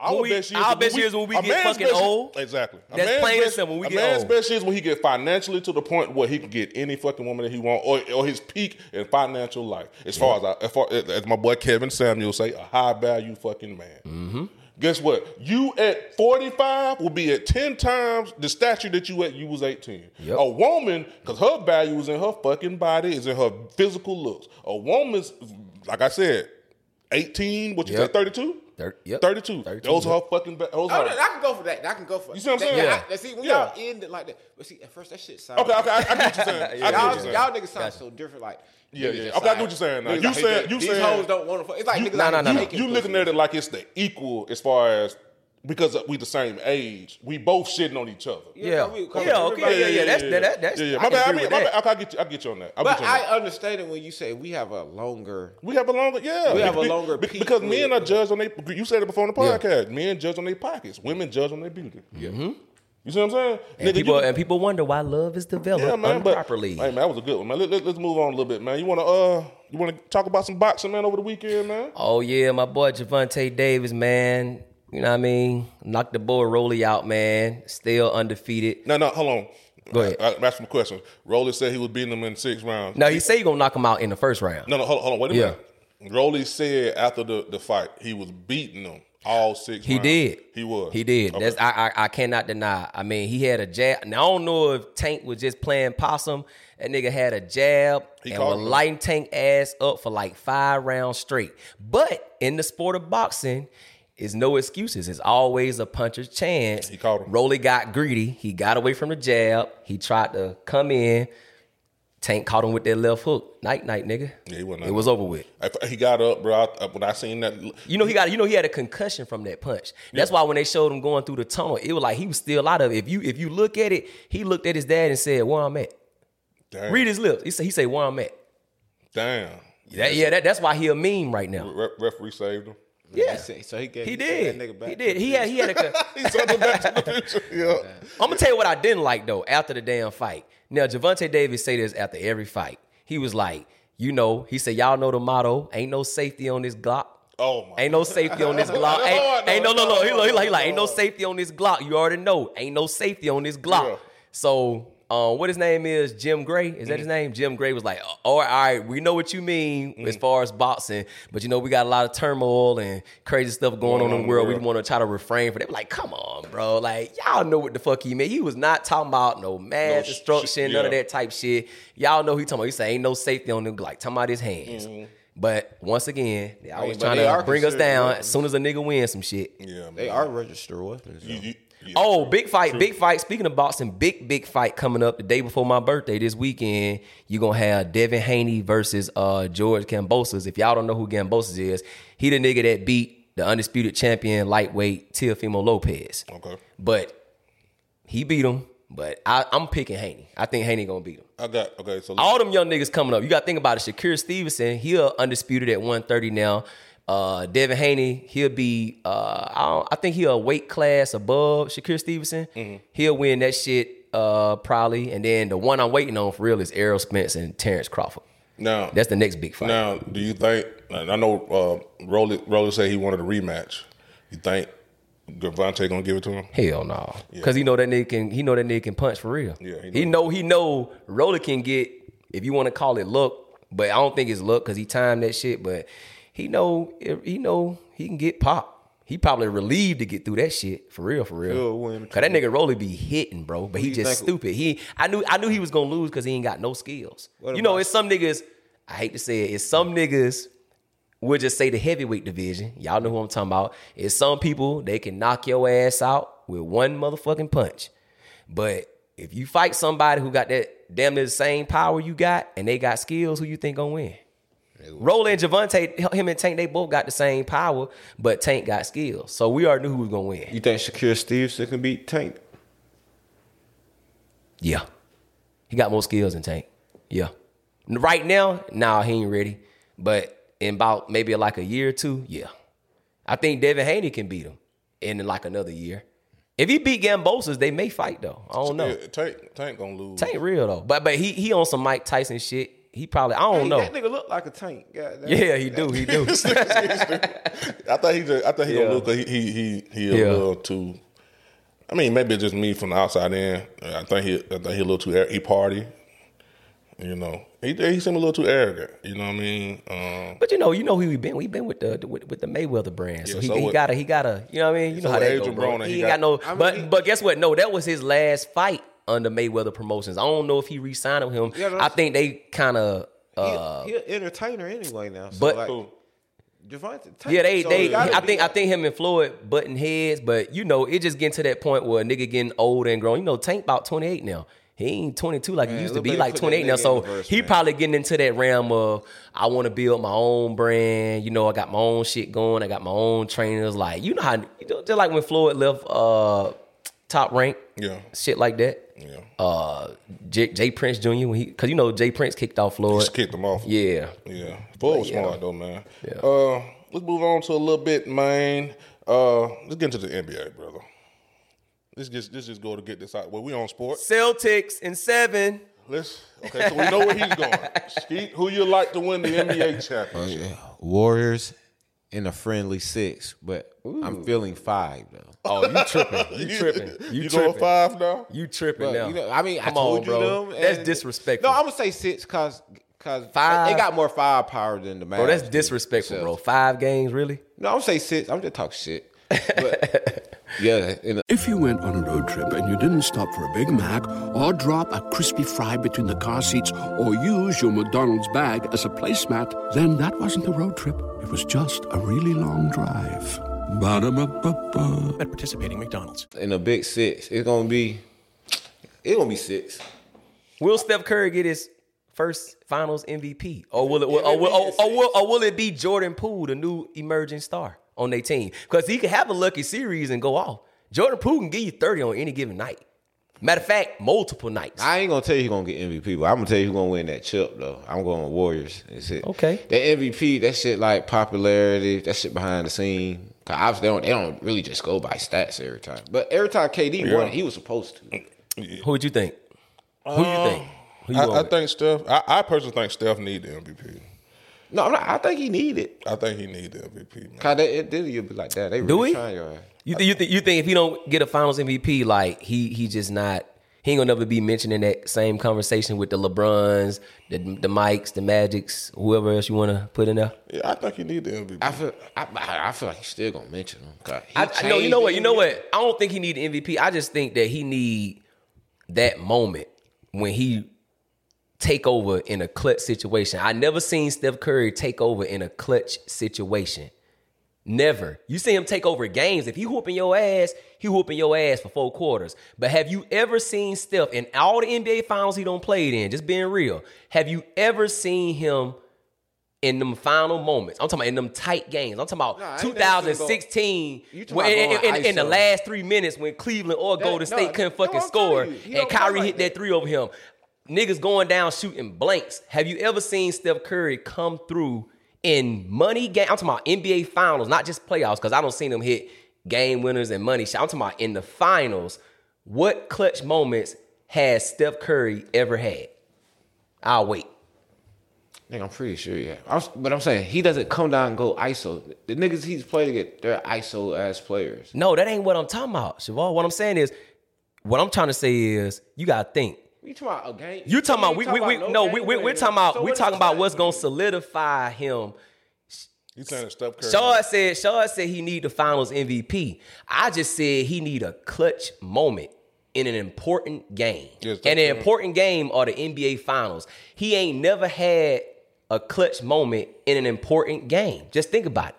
Our we- best years, our when best years when we get fucking best old. Exactly. A That's plain and best- simple, when we a get man's old. best years when he get financially to the point where he can get any fucking woman that he want, or, or his peak in financial life. As far as I, as, far, as my boy Kevin Samuel say, a high value fucking man. Mm-hmm. Guess what? You at 45 will be at 10 times the stature that you at you was 18. Yep. A woman, because her value is in her fucking body, is in her physical looks. A woman's, like I said, 18, what you Yep. say, 32? Thir- yep. 32. 32, Those yep. are fucking. Ba- those Oh, are. no, I can go for that. I can go for. You see what I'm that. saying? Yeah. Yeah. See, when Yeah. y'all end it like that, but see, at first that shit sound. Okay, okay, I, I get what you're saying. *laughs* I get what you're Y'all, saying. y'all niggas sound Gotcha. so different. Like, Yeah, niggas yeah. just Okay, I get what you're saying now. niggas You like, said- they- you these said- hoes don't want to fuck. It's like niggas No, like no, no, no. taking you pussy. looking at it like it's the equal as far as because we the same age. We both shitting on each other. Yeah. we- Yeah, okay, everybody- yeah, yeah, that's- that- that's- yeah, yeah. My can bad. I mean, with my that. bad. I get you. I get you on that. I But on I that. understand it when you say we have a longer. We have a longer, yeah. We have a longer be- peak because men are judged on their. You said it before on the Yeah. podcast. Men judge on their pockets. Women judge on their beauty. Yeah. You see what I'm saying? And Nigga, people you- and people wonder why love is developed yeah, man. But improperly. hey, man, that was a good one, man. Let, let, us move on a little bit, man. You wanna uh, you wanna talk about some boxing, man, over the weekend, man? Oh yeah, my boy Gervonta Davis, man. You know what I mean? Knocked the boy Rolly out, man. Still undefeated. No, no, hold on. Go ahead. I, I, ask him a question. Rolly said he was beating him in six rounds. Now he said he gonna knock him out in the first round. No, no, hold on, hold on. Wait a Yeah. minute. Rolly said after the, the fight he was beating them all six. He rounds. did. He was. He did. Okay. That's I, I I cannot deny. I mean, he had a jab. Now I don't know if Tank was just playing possum. That nigga had a jab He and was lighting Tank ass up for like five rounds straight. But in the sport of boxing, is no excuses. It's always a puncher's chance. He caught him. Rolly got greedy. He got away from the jab. He tried to come in. Tank caught him with that left hook. Night night, nigga. Yeah, he wasn't It was over with. I- he got up, bro. I, when I seen that, You know he got you know he had a concussion from that punch. That's why when they showed him going through the tunnel, it was like he was still out of it. If you if you look at it, he looked at his dad and said, "Where I'm at." damn, Read his lips. He said he said, "Where I'm at." damn. That, yeah, that, that's why he a meme right now. Re- referee saved him. Yeah, So he gave he did. That nigga back He did. He had he had a. *laughs* He sent him back to the *laughs* future. Yeah. I'm gonna tell you what I didn't like though after the damn fight. Now Gervonta Davis say this after every fight. He was like, you know, he said, y'all know the motto: ain't no safety on this Glock. Oh my. Ain't no safety on this *laughs* Glock. Ain't, no, ain't no, no, no. He like, he like, he no, like, ain't no no. safety on this Glock. You already know. Ain't no safety on this Glock. Yeah. So, um, what his name is? Jim Gray. Is that his mm-hmm. name? Jim Gray was like, all right, all right, we know what you mean mm-hmm. as far as boxing, but you know, we got a lot of turmoil and crazy stuff going on in the world. We want to try to refrain from it. Like, come on, bro. Like, y'all know what the fuck he meant. He was not talking about no mass No sh- destruction, none of that type shit. Y'all know he talking about. He say ain't no safety on the Like, Talking about his hands. Mm-hmm. But once again, they always but trying they to bring us down weapons. as soon as a nigga wins some shit. Yeah, man. They are registered weapons. You- you- yeah. Oh, big fight, big fight. Speaking of boxing, big, big fight coming up the day before my birthday this weekend. You're gonna have Devin Haney versus uh George Kambosos. If y'all don't know who Kambosos is, he the nigga that beat the undisputed champion lightweight Teofimo Lopez. Okay. But he beat him. But I, I'm picking Haney. I think Haney gonna beat him. I got okay. So All them young niggas coming up. You got to think about it. Shakur Stevenson, he'll undisputed at 130 now. Uh, Devin Haney, he'll be. Uh, I, don't, I think he'll weight class above Shakur Stevenson. He'll win that shit uh, probably. And then the one I'm waiting on for real is Errol Spence and Terrence Crawford. now That's the next big fight. Now, do you think? and I know uh, Rolly Rolly said he wanted a rematch. You think Gervonta gonna give it to him? Hell no, because he know that nigga can. He know that nigga can punch for real. Yeah, he he know. He know. Roller can get if you want to call it luck, but I don't think it's luck because he timed that shit. But he know. He know he can get pop. He probably relieved to get through that shit for real, for real. Cause that nigga Rolly be hitting, bro. But he just stupid. He, I knew, I knew he was gonna lose because he ain't got no skills. What you know, it's some niggas. I hate to say it. It's some niggas we'll just say the heavyweight division. Y'all know who I'm talking about. It's some people they can knock your ass out with one motherfucking punch. But if you fight somebody who got that damn near the same power you got and they got skills, who you think gonna win? Roland and Gervonta, him and Tank, they both got the same power, but Tank got skills. So we already knew who was gonna win. You think Shakur Stevenson can beat Tank? Yeah. He got more skills than Tank. Yeah. Right now, nah, he ain't ready. But in about maybe like a year or two, yeah. I think Devin Haney can beat him in like another year. If he beat Kambosos, they may fight though. I don't know. Yeah, Tank Tank gonna lose. Tank real though. But but he he on some Mike Tyson shit. He probably I don't Hey, know. That nigga look like a tank. Goddamn. Yeah, he do. He do. *laughs* I thought he just, I thought he Yeah. 'cause he he he he a Yeah. little too. I mean, maybe it's just me from the outside in. I think he I think he a little too he party. You know, he he seemed a little too arrogant. You know what I mean? Um, But you know, you know who we been. We been with the with, with the Mayweather brand. So Yeah, he, so he what- gotta he got a. you know what I mean. You know how that go, bro. He he ain't got- got, no. I mean, but he- but guess what? No, that was his last fight under Mayweather Promotions. I don't know if he re-signed with him. Yeah, I think they kind of. He, Uh, he an entertainer anyway now. So but- like, cool. Gervonta. Yeah, they So they. I be think I think him and Floyd button heads, but you know, it just getting to that point where a nigga getting old and grown. You know, Tank about twenty eight now. He ain't twenty two like Man, he used to be. Like twenty eight now, so in verse, he man. probably getting into that realm of I want to build my own brand. You know, I got my own shit going. I got my own trainers. Like you know how you know, just like when Floyd left uh top rank, Yeah. shit like that. Yeah. Uh, J, Jay Prince Jr. when he because you know Jay Prince kicked off Floyd. Just kicked them off. Yeah, Yeah, Floyd was yeah. smart though, man. Yeah. Uh, let's move on to a little bit, man. Uh, let's get into the NBA, brother. Let's just let's just go to get this out. Well, we on sports. Celtics in seven. Let's okay. So we know where he's going. Skeet, who you like to win the NBA *laughs* championship? Warriors in a friendly six, but I'm feeling five though. Oh, you tripping? You *laughs* tripping? You, You, tripping? going five now? You tripping But, now? you know, I mean, I Come told on, you bro. them. That's disrespectful. No, I'm gonna say six because because Five. they got more firepower than the Mavs. bro, that's do disrespectful, bro. Five games, really? No, I'm gonna say six. I'm just talking shit. But *laughs* yeah, in a, If you went on a road trip and you didn't stop for a Big Mac or drop a crispy fry between the car seats or use your McDonald's bag as a placemat, then that wasn't a road trip. It was just a really long drive. Ba-da-ba-ba-ba. At participating McDonald's. in a big six, it's gonna be it's gonna be six. Will Steph Curry get his first Finals MVP, or will it? Or, or, will- or, or will, or will it be Jordan Poole, the new emerging star on their team? Because he could have a lucky series and go off. Jordan Poole can give you thirty on any given night. Matter of fact, multiple nights. I ain't gonna tell you who's gonna get MVP, but I'm gonna tell you who's gonna win that chip though. I'm going with Warriors. That's it. Okay. That MVP, that shit like popularity, that shit behind the scene. Cause obviously they don't, they don't really just go by stats every time. But every time KD won, he was supposed to. Who would you think? Who you um, think? Who you I, I think Steph. I, I personally think Steph need the MVP. No, I'm not, I think he needed. I think he need the MVP. Man. Cause they, it did you be like that. They Do really we? trying your uh, ass. You think you think you think if he don't get a Finals MVP, like he he just not he ain't gonna never be mentioned in that same conversation with the LeBrons, the the Mikes, the Magics, whoever else you want to put in there. Yeah, I think he need the MVP. I feel I, I I feel like he's still gonna mention him. 'Cause he I, I know you know what you know what I don't think he need the MVP. I just think that he need that moment when he take over in a clutch situation. I never seen Steph Curry take over in a clutch situation. Never. You see him take over games. If he whooping your ass, he whooping your ass for four quarters. But have you ever seen Steph in all the NBA finals he don't played in, just being real, have you ever seen him in them final moments? I'm talking about in them tight games. I'm talking about Nah, I ain't never seen him go- 2016 You talking when- about in, in- in the last three minutes when Cleveland or Golden no, State couldn't fucking I'm score telling you, he and Kyrie like hit that. three over him. Niggas going down shooting blanks. Have you ever seen Steph Curry come through in money game? I'm talking about NBA finals, not just playoffs, because I don't see them hit game winners and money shot. I'm talking about in the finals. What clutch moments has Steph Curry ever had? I'll wait. I think I'm pretty sure, yeah. I was, but I'm saying he doesn't come down and go ISO. The niggas he's played against, they're ISO ass players. No, that ain't what I'm talking about, Siobhan. What I'm saying is, what I'm trying to say is, you gotta think. You talking about a game? You talking about we we, we no we, we we're talking about So we talking about what's gonna solidify him. You saying that Steph Curry? Shad said Shad said he need the Finals MVP. I just said he need a clutch moment in an important game. Yes, and an that's- important game are the NBA Finals. He ain't never had a clutch moment in an important game. Just think about it.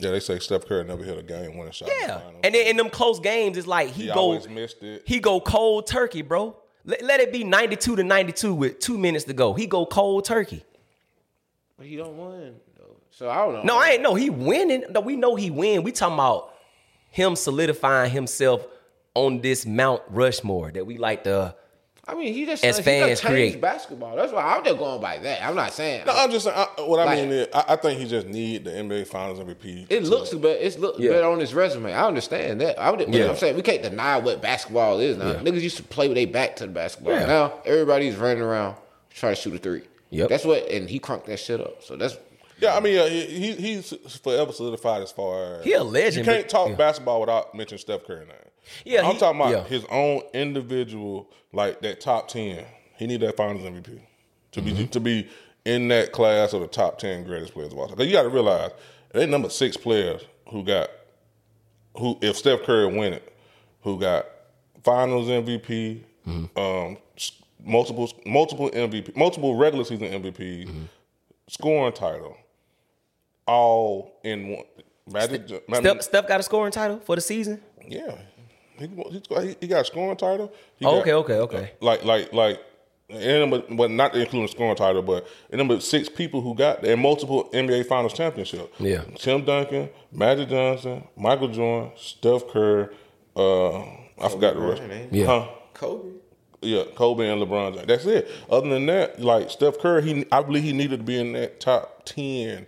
Yeah, they say Steph Curry never hit a game winning shot. in the Yeah, and then in them close games, it's like he, He go missed it. He go cold turkey, bro. Let, let it be ninety two to ninety two with two minutes to go. He go cold turkey. But he don't win though. So I don't know. No, I ain't know he winning. No, we know he win. We talking about him solidifying himself on this Mount Rushmore that we like to. I mean, he just As he fans just changed create. basketball. That's why I'm just going by that. I'm not saying No, I'm just saying. I, what I Like- mean is, I, I think he just need the NBA Finals MVP. it looks better. It's look Yeah. better on his resume. I understand that. I would, but Yeah. I'm saying we can't deny what basketball is now. Yeah. Niggas used to play with their back to the basketball. Yeah. Now everybody's running around trying to shoot a three. Yep. That's what, and he crunked that shit up. So that's Yeah, I mean, yeah, he, he he's forever solidified as far as He a legend, You can't but- talk yeah. basketball without mentioning Steph Curry now. Yeah, I'm he- talking about yeah. his own individual, like that top ten. He need that Finals MVP to be Mm-hmm. to be in that class of the top ten greatest players of all time. 'Cause you got to realize they number six players who got who if Steph Curry win it, who got Finals MVP, Mm-hmm. um, multiple multiple MVP, multiple regular season MVPs, Mm-hmm. scoring title. all in one. Magic, I mean, Steph, Steph got a scoring title for the season. yeah, he, he's got, he, he got a scoring title. He Oh, got- okay, okay, okay. Like like like. And number, well, not including a scoring title, but the number six people who got and multiple NBA Finals championship. Yeah. Tim Duncan, Magic Johnson, Michael Jordan, Steph Curry. Uh, I forgot the rest. Bryant, ain't? Yeah. Huh? Kobe. Yeah, Kobe and LeBron James. That's it. Other than that, like Steph Curry, he I believe he needed to be in that top ten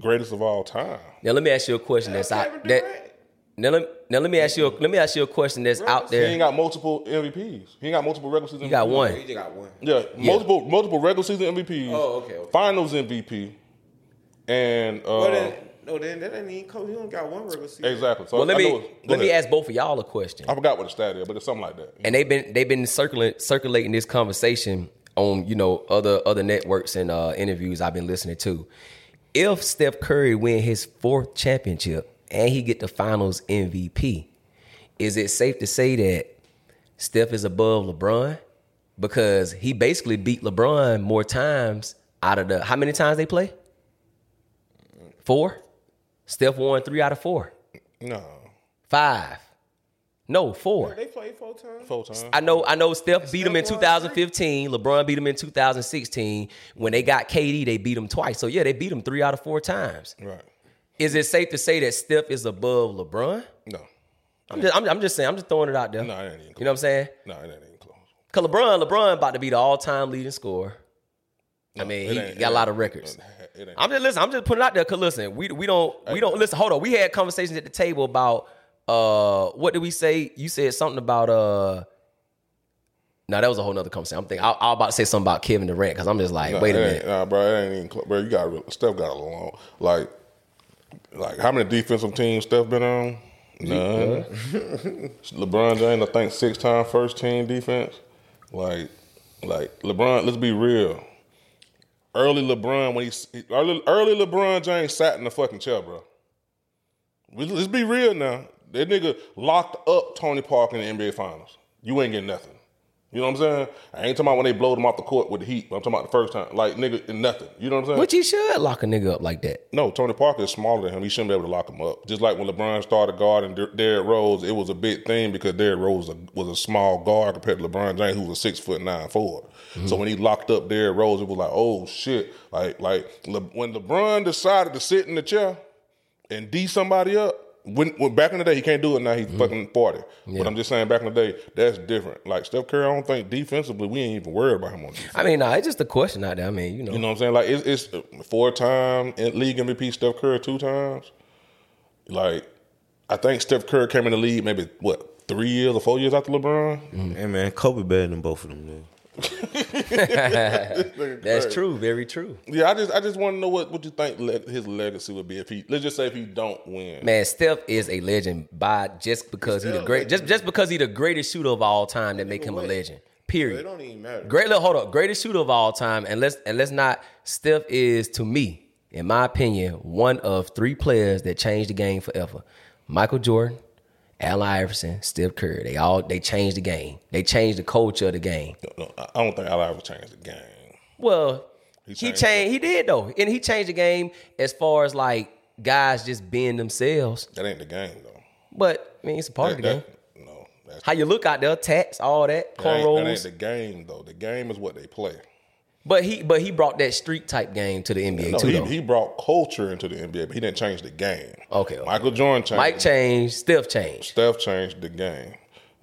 greatest of all time. Now let me ask you a question that's Kevin out Durant. that. Now let, now let me ask you a, let me ask you a question that's out there. He ain't got multiple MVPs. He ain't got multiple regular season. He got MVPs. one. He just got one. Yeah, multiple multiple regular season MVPs. Oh, okay, okay. Finals MVP, and uh, Well, then, no, then that ain't even Kobe. He only got one regular season. exactly. So Well, let I me know it's- go let me ask both of y'all a question. I forgot what the stat is, but it's something like that. and they've been they've been circulating circulating this conversation on you know other other networks and uh, interviews I've been listening to. If Steph Curry win his fourth championship and he get the Finals MVP, is it safe to say that Steph is above LeBron because he basically beat LeBron more times out of the how many times they play? Four. Steph won three out of four. No, Five. No, four. They played four times. full time. I know, I know. Steph beat him in Steph won 2015. LeBron beat him in 2016. When they got KD, they beat him twice. So yeah, they beat him three out of four times. Right. Is it safe to say that Steph is above LeBron? No. I'm just, I'm, I'm just saying. I'm just throwing it out there. No, it ain't even close. You know what I'm saying? No, it ain't even close. Cause LeBron, LeBron about to be the all-time leading scorer. I mean, he got a lot of records. I'm just listen. I'm just putting it out there. Cause listen, we we don't we don't listen. Hold on. We had conversations at the table about uh what did we say? You said something about uh. No, that was a whole nother conversation. I'm thinking I, about to say something about Kevin Durant because I was about to say like, No, wait a it ain't- minute. Nah, bro, it ain't even close. Bro, you got real- Steph got a long like like how many defensive teams Steph been on? None. *laughs* LeBron James, I think six time first team defense. Like like LeBron, let's be real. Early LeBron when he early, early LeBron James sat in the fucking chair, bro. Let's be real now. That nigga locked up Tony Parker in the NBA Finals. You ain't getting nothing. You know what I'm saying? I ain't talking about when they blowed him off the court with the Heat. But I'm talking about the first time, like nigga, in nothing. You know what I'm saying? But you should lock a nigga up like that. No, Tony Parker is smaller than him. He shouldn't be able to lock him up. Just like when LeBron started guarding Der- Derrick Rose, it was a big thing because Derrick Rose was a, was a small guard compared to LeBron James, who was a six foot nine forward. So mm-hmm. when he locked up Derrick Rose, it was like, oh shit! Like like Le- when LeBron decided to sit in the chair and d somebody up. When, when back in the day he can't do it now he's mm-hmm. fucking forty. But I'm just saying back in the day that's different. Like Steph Curry, I don't think defensively we ain't even worried about him on defense. I mean, nah, it's just a question out there. I mean, you know, You know what I'm saying? Like it's, it's four time in league MVP Steph Curry two times. Like I think Steph Curry came in the league maybe what three years or four years after LeBron. Mm-hmm. Hey man, Kobe better than both of them. Man. That's true. Very true. Yeah, I just I just want to know what what you think le- his legacy would be if he let's just say if he don't win. Man, Steph is a legend by just because he the great just just because he the greatest shooter of all time that make him a legend. Period. It don't even matter. Great look, hold up. Greatest shooter of all time. And let's and let's not Steph is to me, in my opinion, one of three players that changed the game forever. Michael Jordan, Allen Iverson, Steph Curry. They all they changed the game. They changed the culture of the game. No, I I don't think I'll ever change the game. Well, he changed changed, he did though. And he changed the game as far as like guys just being themselves. That ain't the game though. But I mean it's a part of the game. No, that's How you look out there, tats, all that, that ain't, that ain't the game though. The game is what they play. But he but he brought that street type game to the NBA No, too he, he brought culture into the NBA, but he didn't change the game. Okay, okay. Michael Jordan changed. Mike changed, Steph changed. Steph changed the game.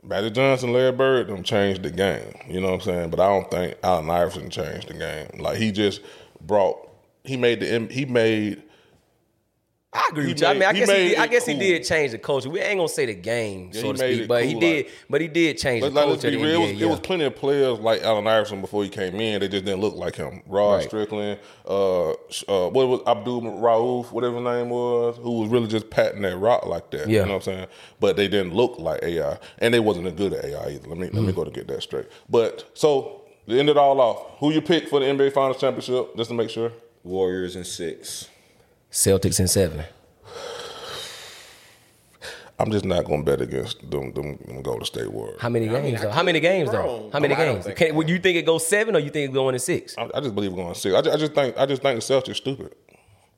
Magic Johnson, Larry Bird, them changed the game. You know what I'm saying? But I don't think Allen Iverson changed the game. Like he just brought, he made the, M- he made. I agree He with you. I mean, I he guess he did, I it guess he did change the culture. We ain't gonna say the game, Yeah, so to speak, it but he did. like- but he did change the like, let's culture be of the real. It was, yeah. it was plenty of players like Allen Iverson before he came in. They just didn't look like him. Rod Right. Strickland, uh, uh, what was Abdul Rauf, whatever his name was, who was really just patting that rock like that. Yeah. You know what I'm saying? But they didn't look like AI, and they wasn't as good at AI either. Let me let Mm. me go to get that straight. But so to end it all off, who you pick for the NBA Finals championship? Just to make sure. Warriors in six. Celtics in seven. I'm just not gonna bet against them. Them, them Golden State Warriors. How many games I though? How many games though? How many No, I don't games? think Can, would you think it goes seven or you think it's going to six? I, I just believe we're going six. I just, I just think I just think the Celtics are stupid.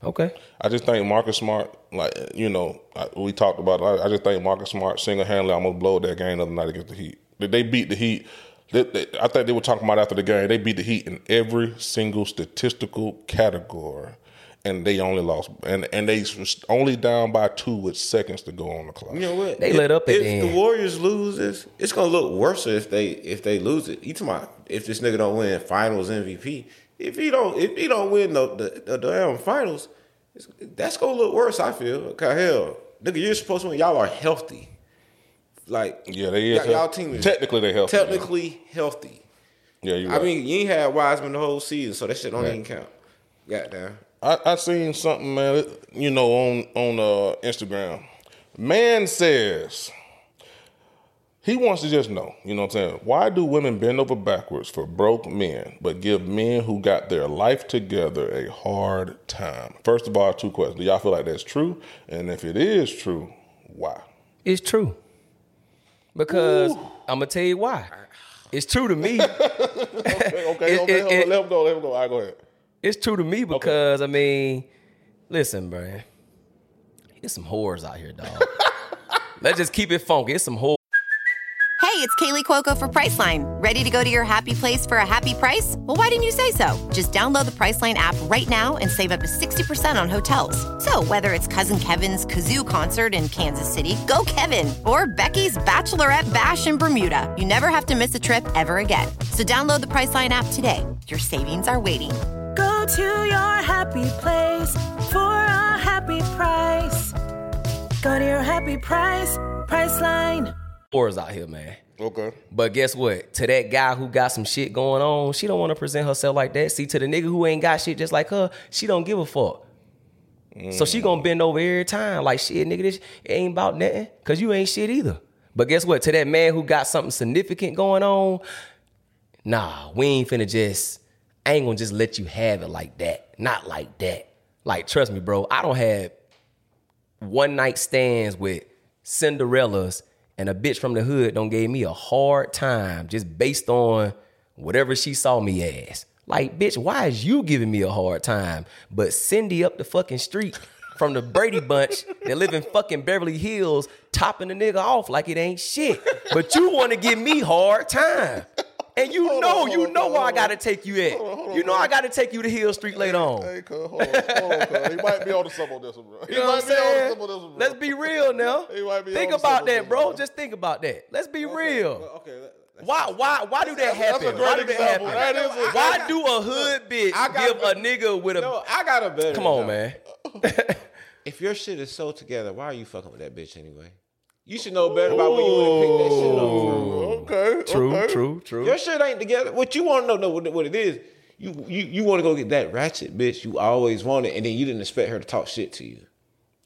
Okay. I just think Marcus Smart, like you know, I, we talked about. It. I, I just think Marcus Smart single handedly almost blowed that game the other night against the Heat. They, they beat the Heat. They, they, I think they were talking about after the game. They beat the Heat in every single statistical category, and they only lost. And and they was only down by two with seconds to go on the clock. You know what? They if, let up at If the the. Warriors lose this, it's gonna look worse if they if they lose it. You talking about if this nigga don't win Finals MVP? If he don't if he don't win the the, the damn Finals, it's, that's gonna look worse. I feel. Cause hell, nigga, you're supposed to win. Y'all are healthy. Like Yeah, they is y'all, y'all team is Technically, they healthy. technically healthy. Yeah, you. I mean, you ain't had Wiseman the whole season, so that shit don't even count. Goddamn. I, I seen something, man. You know, on on uh, Instagram, man says he wants to just know. You know what I'm saying? Why do women bend over backwards for broke men, but give men who got their life together a hard time? First of all, two questions: Do y'all feel like that's true? And if it is true, why? It's true. Because I'm gonna tell you why. It's true to me. *laughs* Okay, okay, *laughs* okay. it- hold it- on, let him go. Let him go. All right, go ahead. It's true to me because I mean, listen, bro. There's some whores out here, dog. *laughs* Let's just keep it funky. It's some whores. Hey, it's Kaley Cuoco for Priceline. Ready to go to your happy place for a happy price? Well, why didn't you say so? Just download the Priceline app right now and save up to 60% on hotels. So, whether it's Cousin Kevin's Kazoo concert in Kansas City, go Kevin, or Becky's Bachelorette Bash in Bermuda, you never have to miss a trip ever again. So, download the Priceline app today. Your savings are waiting. Go to your happy place for a happy price. Go to your happy price, Priceline. whores out here, man. Okay. But guess what? To that guy who got some shit going on, she don't want to present herself like that. See, to the nigga who ain't got shit just like her, she don't give a fuck. So she gonna bend over every time, like shit, nigga. This ain't about nothing, cause you ain't shit either. But guess what? To that man who got something significant going on, nah, we ain't finna just. I ain't gonna just let you have it like that. Not like that. Like, trust me, bro. I don't have one night stands with Cinderellas and a bitch from the hood don't gave me a hard time just based on whatever she saw me as. Like, bitch, why is you giving me a hard time? But Cindy up the fucking street from the Brady bunch that live in fucking Beverly Hills topping the nigga off like it ain't shit. But you want to give me hard time. And you Hold know, on, you on, know hold where I gotta take you at. Hold on, hold on, you know bro. I gotta take you to Hill Street later on. Hey, cuz, hold on, hold on, cuz. He might be on the some on this one, bro. He You know what might I'm on the saying? on this one, bro. Let's be real now. He might be Think on about that, of bro. Just think about that. Let's be real. Okay. let- Why, why, why do that That's a happen? great Why do that example. happen? That is a- Why do a hood bitch I got give a a- nigga with a? No, I got a better. Come on, example. man. *laughs* *laughs* If your shit is so together, why are you fucking with that bitch anyway? You should know better about when you want to pick that shit up. from. Okay. True, okay. true, true. Your shit ain't together. What you want to know, know what, what it is. You you you want to go get that ratchet bitch you always wanted, and then you didn't expect her to talk shit to you.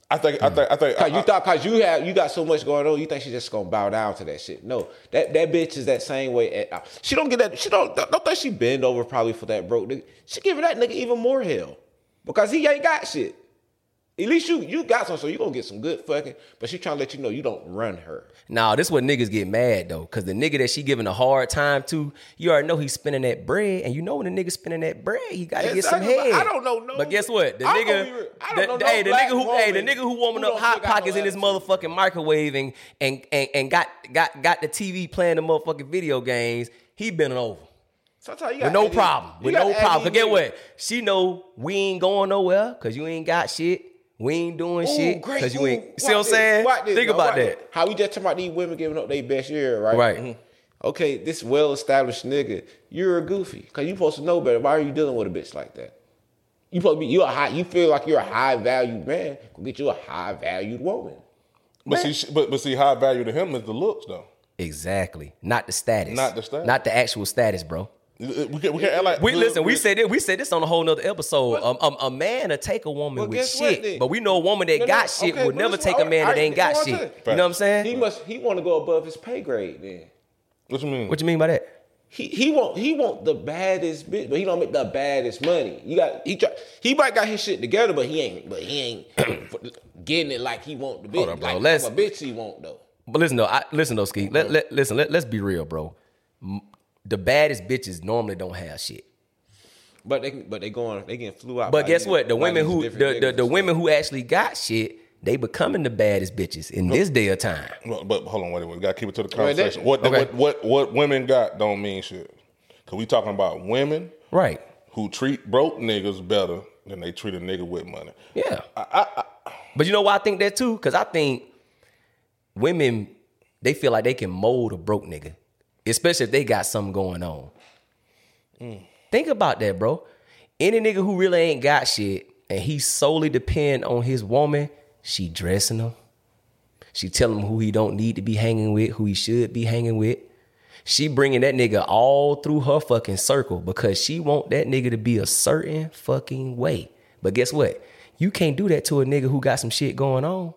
I think. I think. I think. Cause I- you thought, cause you have you got so much going on, you think she's just gonna bow down to that shit. No, that that bitch is that same way. At, uh, she don't get that. She don't don't think she bend over probably for that broke nigga. She giving that nigga even more hell because he ain't got shit. At least you you got some, so you gonna get some good fucking. But she trying to let you know you don't run her. Nah, this what niggas get mad though, cause the nigga that she giving a hard time to, you already know he's spending that bread, and you know when the nigga spending that bread, he gotta get some head. I don't know no- But guess what? The nigga, the- hey, the nigga who, hey, the nigga who warming who up hot got no pockets in his motherfucking microwave and and and, and got got got the TV playing the motherfucking video games, he bending over. Sometimes you With got no problem. With no problem. these Cause get what? She know we ain't going nowhere cause you ain't got shit. We ain't doing Ooh, shit cause you ain't. watch See what I'm this. saying? This, Think now, about that. this. How we just talking about these women giving up their best year, right? Right. Mhm. Okay, this well established nigga, you're a goofy. Cause you supposed to know better. Why are you dealing with a bitch like that? You supposed to be you a high you feel like you're a high valued man. Go get you a high valued woman. But see, but but see, high value to him is the looks, though. Exactly. Not the status. Not the status. Not the actual status, bro. We can't, we can't act like We listen. We said this. We said this on a whole nother episode. Um, um, a man to take a woman Well, with guess what shit, but we know a woman that No, no, got shit okay, would never listen, take a man all that right, ain't got you know what I'm shit. saying? You know what I'm saying? He must he want to go above his pay grade then. What you mean? what you mean by that? He he want he want the baddest bitch, but he don't make the baddest money. You got he try, he might got his shit together, but he ain't but he ain't *coughs* getting it like he want the bitch. Hold on, bro. Like Let's- a bitch he want though. But listen though, I, listen though, Ski. Let, let listen. Let, let's be real, bro. M- The baddest bitches normally don't have shit. But they but they going they getting flew out. But guess these- what? The women who different the, the, the women who actually got shit, they becoming the baddest bitches in this day of time. But, but hold on, wait a minute. We gotta keep it to the Right, that- conversation. what, Okay. what what what women got don't mean shit. Cause we talking about women Right. who treat broke niggas better than they treat a nigga with money. Yeah. but you know why I think that too? Because I think women they feel like they can mold a broke nigga, especially if they got something going on. Think about that, bro. Any nigga who really ain't got shit and he solely depend on his woman, she dressing him. She tell him who he don't need to be hanging with, who he should be hanging with. She bringing that nigga all through her fucking circle because she want that nigga to be a certain fucking way. But guess what? You can't do that to a nigga who got some shit going on.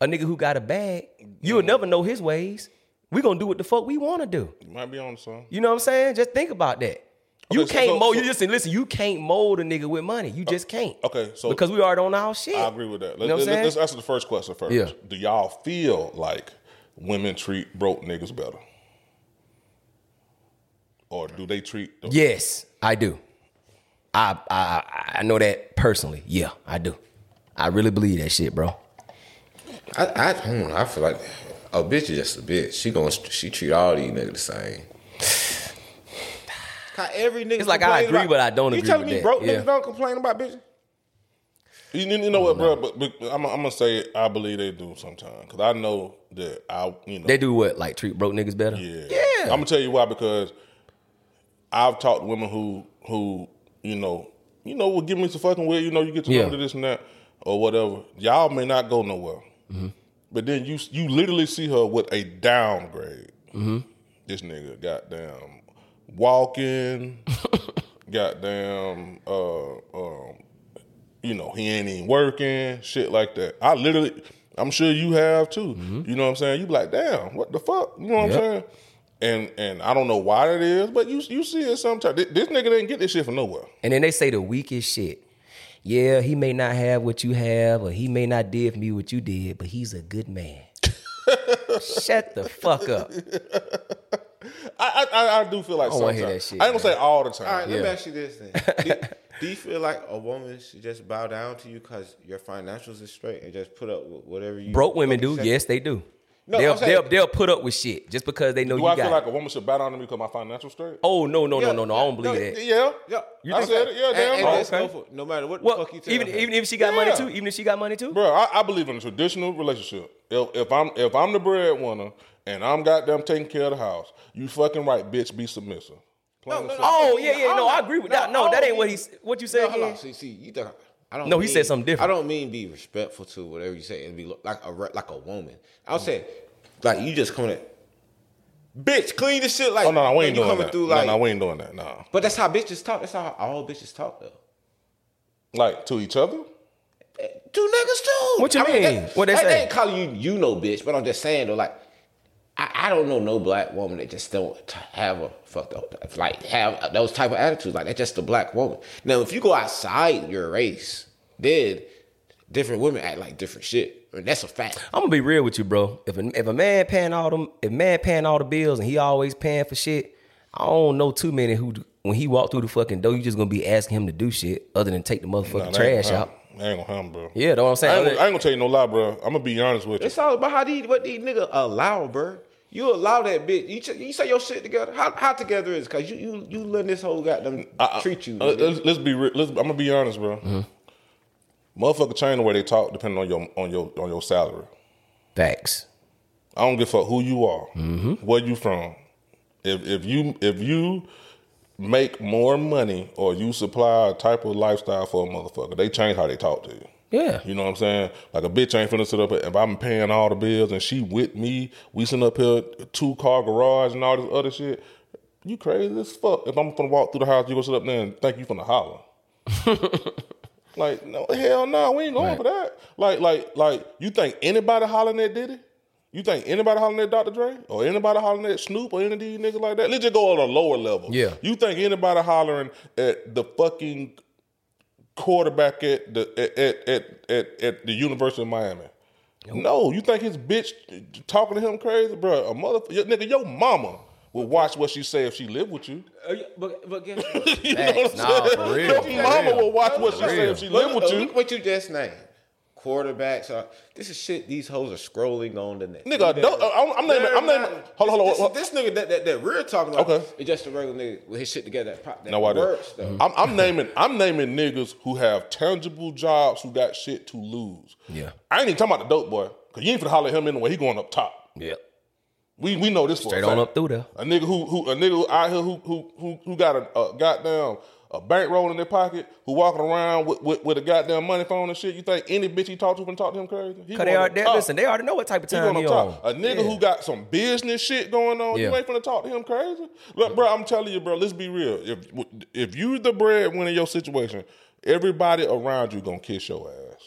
A nigga who got a bag. You'll never know his ways. We gonna do what the fuck we wanna do. You might be on something. You know what I'm saying? Just think about that. You Okay, so- can't so- mold. so- you just listen. You can't mold a nigga with money. You uh, just can't. Okay, so because we already on our shit. I agree with that. You Let, know what I'm let, us answer the first question first. Yeah. Do y'all feel like women treat broke niggas better? Or do they treat the Yes, I do. I I I know that personally. Yeah, I do. I really believe that shit, bro. I I, I don't know. I feel like a bitch is just a bitch. She going she treat all these niggas the same. Every nigga It's like I agree, about- but I don't you agree telling with me that. broke Yeah. niggas don't complain about bitches? You, you know what, bro? But, but I'm, I'm gonna say I believe they do sometimes because I know that I, you know, They do what? Like treat broke niggas better? Yeah. Yeah. I'm gonna tell you why because I've talked to women who who you know you know will give me some fucking with you know you get to Yeah. know this and that or whatever. Y'all may not go nowhere, Mm-hmm. But then you you literally see her with a downgrade. Mm-hmm. This nigga goddamn walking, *laughs* goddamn uh um you know he ain't even working, shit like that. I literally. I'm sure you have too. You know what I'm saying? You be like, damn, what the fuck? You know what Mm-hmm. Yep. I'm saying? And and I don't know why that is, but you you see it sometimes. This, this nigga didn't get this shit from nowhere. And then they say the weakest shit. Yeah, he may not have what you have, or he may not did for me what you did, but he's a good man. *laughs* Shut the fuck up. I I, I, I do feel like I don't wanna sometimes. hear that shit, I ain't gonna man. say all the time. All right, let me Yeah. ask you this then. *laughs* do, do you feel like a woman should just bow down to you because your financials is straight and just put up with whatever you Broke women do. Yes, they do. No, they'll, saying- they'll they'll put up with shit just because they know you got. do you I got. feel it. like a woman should bow down to me because my financial straight? oh no no Yeah, no no no! I don't believe no, that. Yeah, Yeah, You I said that? it. Yeah, damn. and right. let's okay. go for no matter what Well, the fuck you tell even her. even if she got money too, even if she got money too. Bro, I, I believe in a traditional relationship. If, if I'm if I'm the breadwinner and I'm goddamn taking care of the house, you fucking right, bitch. Be submissive. Plain No, no. Oh yeah yeah no, I'm I agree with that. No, I that ain't what mean- he's what you No, hold on. See, see, you think I don't. No, he said something different. I don't mean be respectful to whatever you say and be like a like a woman. I'll mm. say, like you just coming at, bitch, clean this shit. Like, Oh no, no, we ain't doing coming that. through no, like. no, we ain't doing that. No, But that's how bitches talk. That's how all bitches talk though. like to each other. Eh, Two niggas too. What you mean? that- What they say? ain't calling you you know bitch, but I'm just saying though, like I, I don't know no black woman that just don't have a fucked up like have those type of attitudes. Like that's just a black woman. Now if you go outside your race, then different women act like different shit. I mean, that's a fact. I'm gonna be real with you, bro. If a, if a man paying all them, if man paying all the bills and he always paying for shit, I don't know too many who when he walk through the fucking door, you just gonna be asking him to do shit other than take the motherfucking Nah, that ain't trash out. happen. That ain't gonna happen, bro. Yeah, that's what I'm I saying. ain't, I ain't gonna tell you no lie, bro. I'm gonna be honest with you. It's all about how these what these niggas allow, bro. You allow that bitch. You, ch- you say your shit together. How how together is? Cause you you you letting this whole goddamn treat you. Uh, nigga. let's, let's be. Re- let's, I'm gonna be honest, bro. Mm-hmm. Motherfucker change the way they talk depending on your on your on your salary. Facts. I don't give a fuck who you are, Mm-hmm. where you from. If if you if you make more money or you supply a type of lifestyle for a motherfucker, they change how they talk to you. Yeah. You know what I'm saying? Like a bitch ain't finna sit up. If I'm paying all the bills and she with me, we sitting up here two car garage and all this other shit. You crazy as fuck. If I'm finna walk through the house, you gonna sit up there and think you finna holler. *laughs* like no hell no, we ain't going Right. for that. Like like like you think anybody hollering at Diddy? You think anybody hollering at Dr. Dre or anybody hollering at Snoop or any of these niggas like that? Let's just go on a lower level. Yeah. You think anybody hollering at the fucking quarterback at the at at at, at, at the University of Miami? No, you think his bitch talking to him crazy, bro? A mother, your, nigga, your mama will watch what she say if she live with you. Uh, but but guess *laughs* what? You know what I'm Nah, saying? for real, Your for mama real. will watch what she For say if she Look, live with you. look what you just named. Quarterbacks are this is shit these hoes are scrolling on the net. Nigga, don't- I'm- I'm naming- I'm naming- hold on, hold on, This, what- this, nigga that, that, that we're talking about Okay. is just a regular nigga with his shit together that pop that No, I do. works though. I'm, I'm naming I'm naming niggas who have tangible jobs who got shit to lose. Yeah. I ain't even talking about the dope boy because you ain't finna holler at him anyway. He going up top. Yep. We we know this for a Straight on fact. up through there. A nigga who who a nigga out here who who who, who got a, a goddamn a bankroll in their pocket, who walking around with, with, with a goddamn money phone and shit. You think any bitch he talk to can talk to him crazy? He Cause they going are they, top. listen, they already know what type of He time he up on. A nigga Yeah. who got some business shit going on, you Yeah. ain't finna talk to him crazy. Look, bro, I'm telling you, bro. Let's be real. If if you the breadwinner in your situation, everybody around you gonna kiss your ass,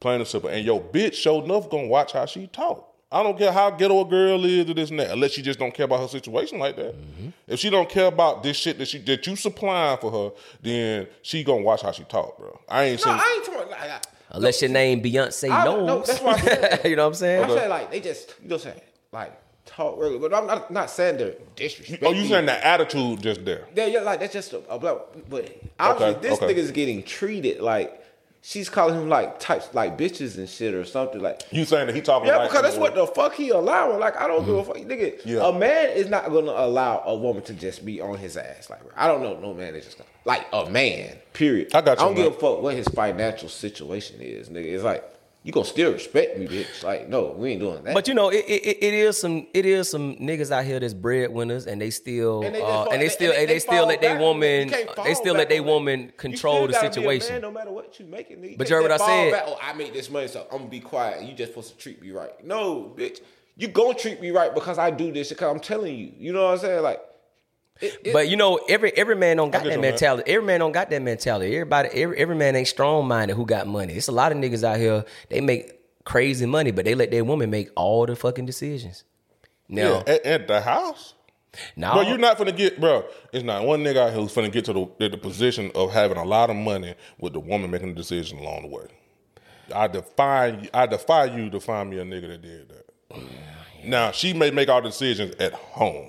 plain and simple. And your bitch, sure enough, gonna watch how she talk. I don't care how ghetto a girl is or this and that, unless she just don't care about her situation like that. Mm-hmm. If she don't care about this shit that she that you supplying for her, then she gonna watch how she talk, bro. I ain't no, seen. I ain't talking about like, I- Unless your name Beyonce I- knows. no, that's what I said. *laughs* you know what I'm saying? I'm saying like they just you know what I'm saying like talk regular, but I'm not not saying they're disrespect. oh, you saying the attitude just there? Yeah, yeah, like that's just a, a black. But obviously, this okay. nigga's getting treated like she's calling him like types like bitches and shit or something like. You saying that he talking Yeah, like because that's what the fuck he allowing. Like I don't give a fuck, nigga. Mm-hmm. Yeah. A man is not gonna allow a woman to just be on his ass. Like I don't know, no man is just gonna, like a man. Period. I got you, I don't man. give a fuck what his financial situation is, nigga. It's like you gonna still respect me, bitch. Like no, we ain't doing that. But you know, it, it, it is some it is some niggas out here that's breadwinners and they still And and they they, uh, fall- and they still and and they they still let their woman they still let their on that. woman You control still the gotta be a situation. man no matter what you making, nigga. But you heard what I fall said. Back, oh, I made this money, so I'm gonna be quiet. You just supposed to treat me right. No, bitch. You gonna treat me right because I do this. Because I'm telling you. You know what I'm saying? Like, it, it- But you know, every every man don't got that you on that. mentality. Every man don't got that mentality. Everybody, every, every man ain't strong minded who got money. It's a lot of niggas out here. They make crazy money, but they let their woman make all the fucking decisions. Now, Yeah, at, at the house. now, Bro, you're not gonna get, bro. It's not one nigga out here who's finna get to the, the position of having a lot of money with the woman making the decision along the way. I defy, I defy you to find me a nigga that did that. Now she may make all the decisions at home.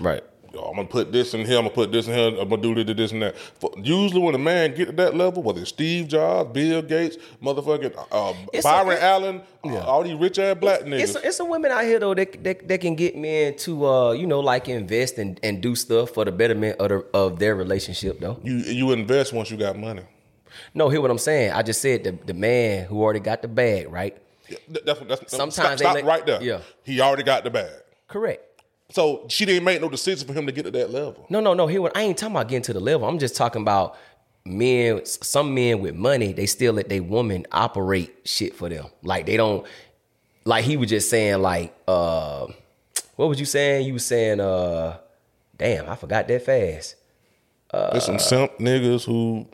right. Yo, I'm gonna put this in here. I'm gonna put this in here. I'm gonna do this, this, and that. Usually, when a man get to that level, whether it's Steve Jobs, Bill Gates, motherfucking uh, It's a- Byron it- Allen, uh, all these rich ass black niggas. It's it's some women out here though that, that that can get men to uh you know like invest and, and do stuff for the betterment of the, of their relationship though. you you invest once you got money. No, hear what I'm saying. I just said the the man who already got the bag right. Th- That's what. That's, Sometimes stop, they stop let- right there. yeah. he already got the bag. Correct. So she didn't make no decision for him to get to that level. No, no, no. Here, what I ain't talking about getting to the level. I'm just talking about men. Some men with money, they still let their woman operate shit for them. Like they don't. Like he was just saying, like, uh, what was you saying? You was saying, uh, damn, I forgot that fast. There's some simp niggas who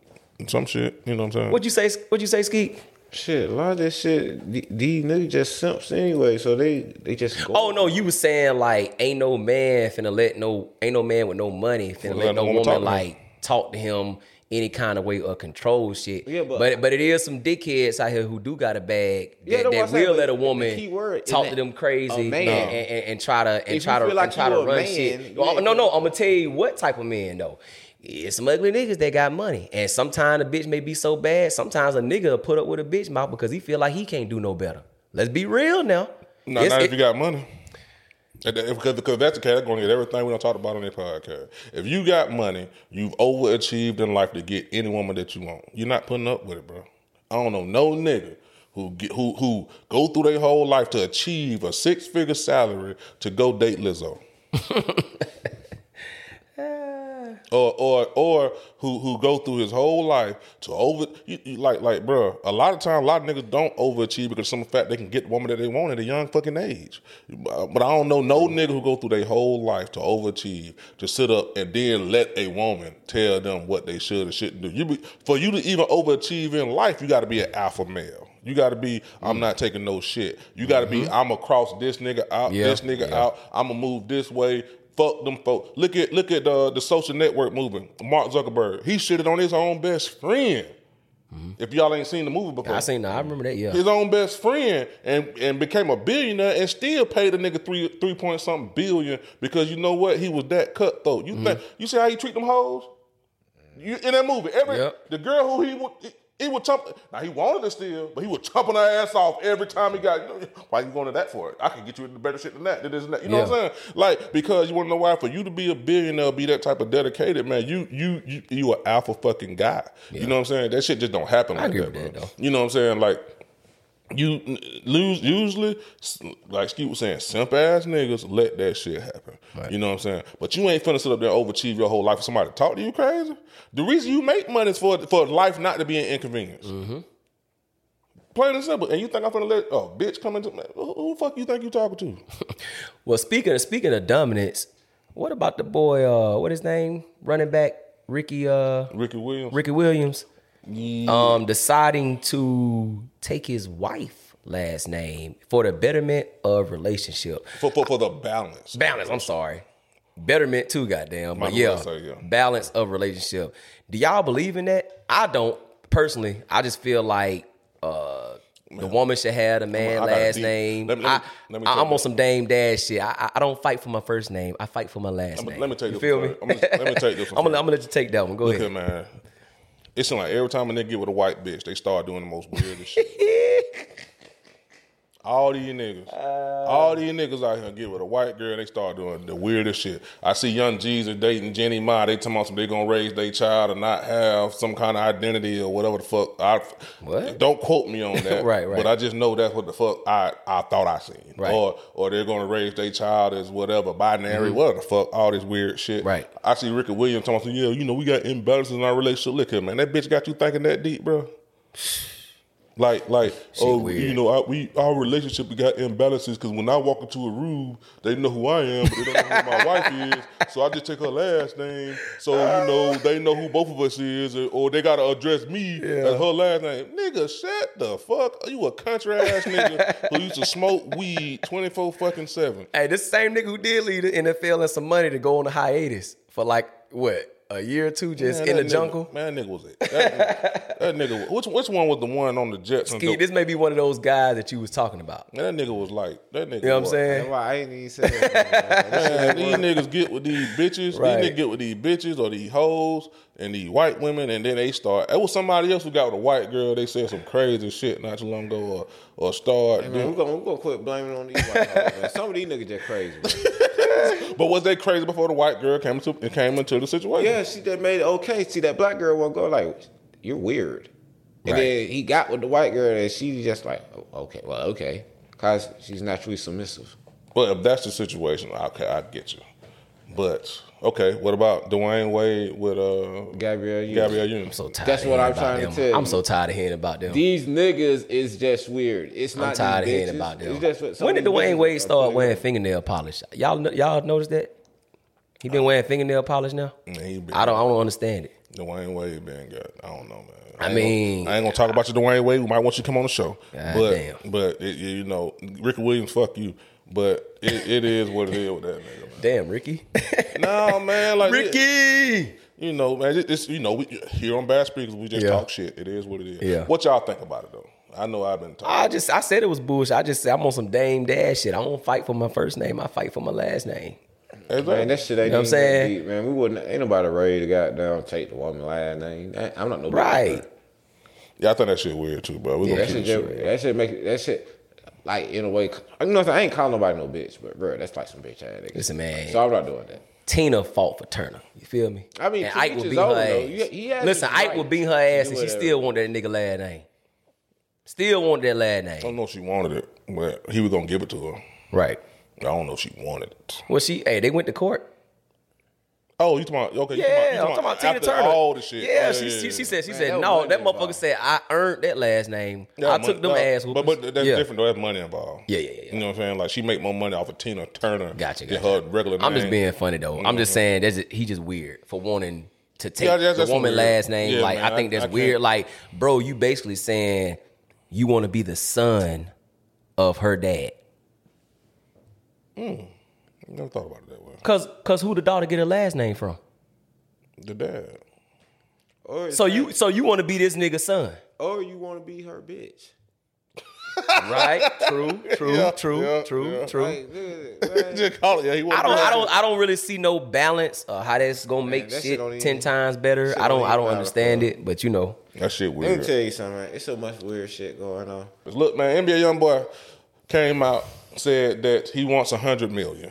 some shit. You know what I'm saying? What'd you say? What'd you say, Skeet? Shit, a lot of this shit, th- these niggas just simps anyway. So they they just go. Oh no, you was saying like ain't no man finna let no ain't no man with no money finna Finna let let no woman talk like talk to him any kind of way or control shit. Yeah, but- but but it is some dickheads out here who do got a bag Yeah, that, that will let a woman word talk to them crazy man. and, and, and try to and If try to like and try to run man, shit. Well, oh, no, no, I'm gonna tell you what type of man though. It's some ugly niggas that got money, and sometimes a bitch may be so bad. Sometimes a nigga will put up with a bitch mouth because he feel like he can't do no better. Let's be real now. No, It's- not it- if you got money. And Because, because that's the case, they're going to get everything we don't talk about on their podcast. If you got money, you've overachieved in life to get any woman that you want. You're not putting up with it, bro. I don't know no nigga who get, who who go through their whole life to achieve a six figure salary to go date Lizzo. *laughs* or or or who who go through his whole life to over you, you, like like bro. A lot of times, a lot of niggas don't overachieve because of some fact they can get the woman that they want at a young fucking age. Uh, but I don't know no nigga who go through their whole life to overachieve to sit up and then let a woman tell them what they should and shouldn't do. You be, for you to even overachieve in life, you got to be an alpha male. You got to be. I'm not taking no shit. You got to be. Mm-hmm. I'm gonna cross this nigga out. Yeah, This nigga yeah. out. I'm gonna move this way. Fuck them folks. Look at look at the the social network movement. Mark Zuckerberg. He shitted on his own best friend If y'all ain't seen the movie before, I seen that. I remember that. Yeah. his own best friend and and became a billionaire and still paid a nigga three three point something billion because you know what he was that cutthroat. You Mm-hmm. think you see how he treat them hoes? You in that movie? Every Yep. the girl who he he, would chump. Now he wanted it still, but he would chumping her ass off every time he got. You know, why you going to that for it? I can get you into better shit than that. Than this and that. You know what I'm saying? Like because you want to know why? For you to be a billionaire, be that type of dedicated man, you you you you an alpha fucking guy. You know what I'm saying? That shit just don't happen like agree that, with that, though. You know what I'm saying? Like you lose usually like Skeet was saying, simp ass niggas let that shit happen. You know what I'm saying? But you ain't finna sit up there and overachieve your whole life for somebody to talk to you crazy. The reason you make money is for for life not to be an inconvenience. Plain and simple. And you think I'm gonna let oh bitch come into who, who the fuck you think you talking to? *laughs* Well, speaking of, speaking of dominance, what about the boy? Uh, what his name? Running back Ricky. Uh, Ricky Williams. Ricky Williams. Um, deciding to take his wife last name for the betterment of relationship. For, for for the balance. Balance. I'm sorry. Betterment too, goddamn. But yeah, say, yeah. balance of relationship. Do y'all believe in that? I don't personally. I just feel like uh, the woman should have the man I last name. let me- let I, me- let me I, am on some Dame Dash shit. I, I- don't fight for my first name. I fight for my last me- name. let me tell you feel me? I'm gonna- let me take this I'm gonna. I'm gonna let you take that one. Go Look ahead. man. It seems like every time a nigga get with a white bitch, they start doing the most weirdest *laughs* shit. All these niggas, all these niggas out here get with a white girl, they start doing the weirdest shit. I see Young Jeezy dating Jeannie Mai. They talking about some they gonna raise their child and not have some kind of identity or whatever the fuck. I, What? Don't quote me on *laughs* that. Right, right. But I just know that's what the fuck I, I thought I seen. Right. Or or they're gonna raise their child as whatever binary, whatever the fuck. All this weird shit. Mm-hmm. Right. I see Ricky Williams talking about, yeah, you know, we got imbalances in our relationship. Look here, man, that bitch got you thinking that deep, bro. Like, like, oh, weird. you know, I, we our relationship we got imbalances because when I walk into a room, they know who I am, but they don't know who my wife is. So I just take her last name, so you know they know who both of us is, or, or they gotta address me as her last name. Nigga, shut the fuck. Are you a country ass nigga who used to smoke weed twenty four fucking seven? Hey, this same nigga who did lead the NFL and some money to go on a hiatus for like what a year or two, just Man, in the nigga- jungle. Man, that nigga was it. That, nigga- that nigga. Which which one was the one on the Jets? and Ski, the- this may be one of those guys that you was talking about. Man, that nigga was like that nigga. You know what I'm was- saying? That's why I ain't even say that. Man, these niggas get with these bitches. Right. These niggas get with these bitches or these hoes and these white women, and then they start. It was somebody else who got with a white girl. They said some crazy shit not too long ago, or or start. Man, we're gonna, we gonna quit blaming on these white hoes, man. Some of these niggas just crazy. But was they crazy before the white girl came into came into the situation? Yeah, she just made it okay. See, that black girl won't go like, you're weird. And Right. then he got with the white girl, and she just like, oh, okay, well, okay, cause she's naturally submissive. But if that's the situation, okay, I get you. But okay, what about Dwyane Wade with uh Gabrielle Union. Gabrielle Union? I'm so tired. That's of what I'm about trying to tell you. I'm so tired of hearing about them. These niggas is just weird. It's I'm not. tired of these hearing about them. Just when did of these Dwyane Wade start wearing up. fingernail polish? Y'all, kn- y'all notice that? He been wearing fingernail polish now. Man, been- I don't, I don't understand it. Dwyane Wade been good. I don't know, man. I ain't mean- gonna, I ain't gonna talk about you, Dwyane Wade. We might want you to come on the show, God but damn. but it, you know, Ricky Williams, fuck you. But it, it is what it is with that nigga. Man. Damn, Ricky. *laughs* No, man, like Ricky. You know, man, it- it's you know, we, here on Bad Speakers, we just Yeah. talk shit. It is what it is. Yeah. What y'all think about it though? I know I've been talking. I just I said it was bullshit. I just said I'm on some Dame Dash shit. I don't fight for my first name. I fight for my last name. Man, that shit ain't You know what I'm saying? deep, man. We wouldn't. Ain't nobody ready to goddamn take the woman last name. I'm not no Right. yeah, I think that shit weird too, bro. We Yeah, gonna that keep shit, it just, shit. that shit make it- that shit like in a way. You know, what I'm saying? Ain't calling nobody no bitch, but bro, that's like some bitch ass nigga. Listen, man. So I'm not doing that. Tina fought for Turner. You feel me? I mean, and Ike each would his beat her own, ass. He- he Listen, his Ike right would beat her ass, do and she still wanted that nigga last name. Still wanted that last name. I don't know if she wanted it, but he was gonna give it to her. Right. I don't know if she wanted it. Well, she hey, they went to court. Oh, you talking about okay? you Yeah, you I'm talking about Tina after Turner. All the shit. Yeah, Oh, she, she, she said she Man, said that no. That money motherfucker said I earned that last name. Yeah, I mon- took them no, ass But, but that's yeah. different though. That's money involved. Yeah, yeah, yeah, yeah. You know what I'm saying? Like she make more money off of Tina Turner. Gotcha, than gotcha. her regular. I'm just being funny though. I'm just saying that's he just weird for wanting to take Yeah, that's- the woman weird. last name. Yeah, like man, I think I- that's I can't- weird. Like, bro, you basically saying you want to be the son of her dad. Hmm. Never thought about it that way. Cause cause who the daughter get her last name from? The dad. Or So you so you want to be this nigga son? or you want to be her bitch. *laughs* Right? True, true, Yeah, true, yeah, true, yeah. true. Like, nigga, man, Just call it. Yeah, he I don't, I don't, I don't really see no balance or how that's gonna make that shit shit don't even- ten times better. I don't, don't I even don't matter, understand it, but you know, That shit weird. Let me weird. tell you something, man. It's so much weird shit going on. Look, man, NBA YoungBoy came out said that he wants a hundred million.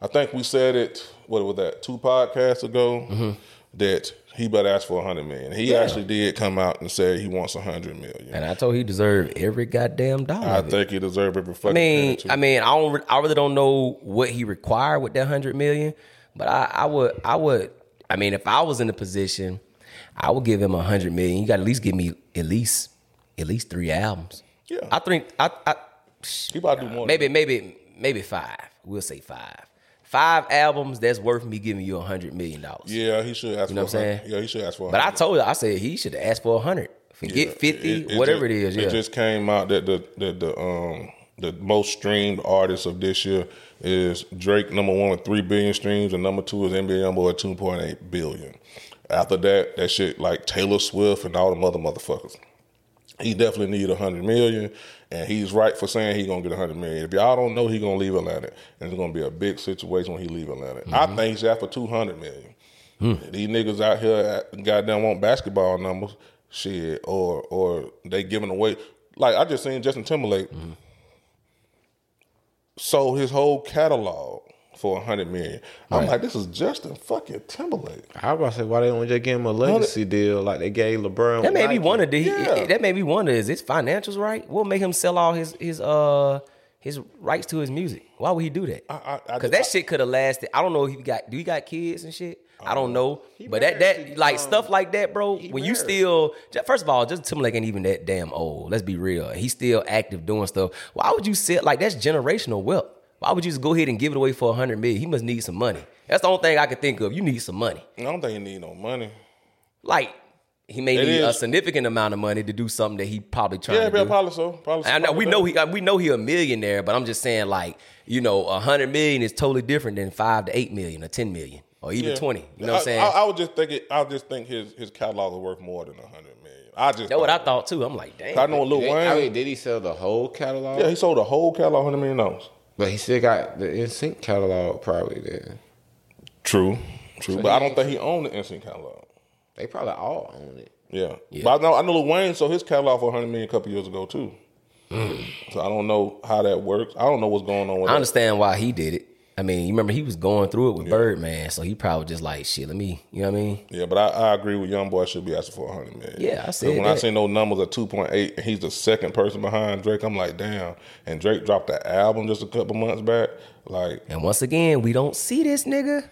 I think we said it. What was that? Two podcasts ago. Mm-hmm. That he better ask for a hundred million. He actually did come out and say he wants a hundred million. and I told he deserved every goddamn dollar. I think he deserved every I fucking. mean, too. I mean, I don't, I really don't know what he required with that hundred million, but I, I would, I would, I mean, if I was in the position, I would give him a hundred million. You got to at least give me at least, at least three albums. Yeah. I think, I, I he about to do more. maybe, maybe, maybe five. We'll say five. Five albums that's worth me giving you a hundred million dollars. Yeah, he should ask. You know for what I'm saying? Yeah, he should ask for. a But I told you, I said he should ask for a hundred. Forget Yeah, fifty, it- it whatever just- it is. Yeah. It just came out that the the, the um the most streamed artist of this year is Drake, number one with three billion streams, and number two is NBA YoungBoy at two point eight billion. After that, that shit like Taylor Swift and all the mother motherfuckers. He definitely need a hundred million, and he's right for saying he gonna get a hundred million. If y'all don't know, he gonna leave Atlanta, and it's gonna be a big situation when he leave Atlanta. I mm-hmm. think he's out for two hundred million. Hmm. These niggas out here, at- goddamn, want basketball numbers, shit, or or they giving away. Like I just seen Justin Timberlake mm-hmm. sold his whole catalog for a hundred million. I'm like, this is Justin fucking Timberlake. I was about to say, why they don't just give him a legacy deal like they gave LeBron? That with made me Nike? wonder. Did he, Yeah. That made me wonder. Is his financials right? What make him sell all his his uh his rights to his music? Why would he do that? I- I- I- Because that I- shit could have lasted. I don't know if he got. Do he got kids and shit? I don't know. But that that like um, stuff like that, bro. When you still first of all, Justin Timberlake ain't even that damn old. Let's be real. He's still active doing stuff. Why would you sit like that's generational wealth? Why would you just go ahead and give it away for a hundred million? He must need some money. That's the only thing I could think of. You need some money. I don't think he need no money. Like he may It need a significant amount of money to do something that he probably trying Yeah, to yeah, do. probably so. Probably so. I know we Probably know so. he we know he a millionaire, but I'm just saying like you know a hundred million is totally different than five to eight million or ten million or even Yeah. twenty. You know what I'm saying? I, I would just think it. I would just think his his catalog is worth more than a hundred million. I just That's what I thought too. I'm like, damn. I know Lil Did- Wayne. I mean, did he sell the whole catalog? yeah, he sold the whole catalog, hundred million dollars. But he still got the NSYNC catalog probably then. True, true. but I don't think he owned the NSYNC catalog. They probably all own it. Yeah. But I know I know Lil Wayne sold his catalog for 100 million a couple years ago too. Mm. So I don't know how that works. I don't know what's going on with I that. understand why he did it. I mean, you remember he was going through it with Birdman, so he probably just like, shit, let me, you know what I mean? Yeah, but I, I agree with Young Boy should be asking for a 100 million. Yeah, I said when I that. seen those numbers at 2.8 and he's the second person behind Drake, I'm like, damn. And Drake dropped the album just a couple months back. Like, And once again, we don't see this nigga.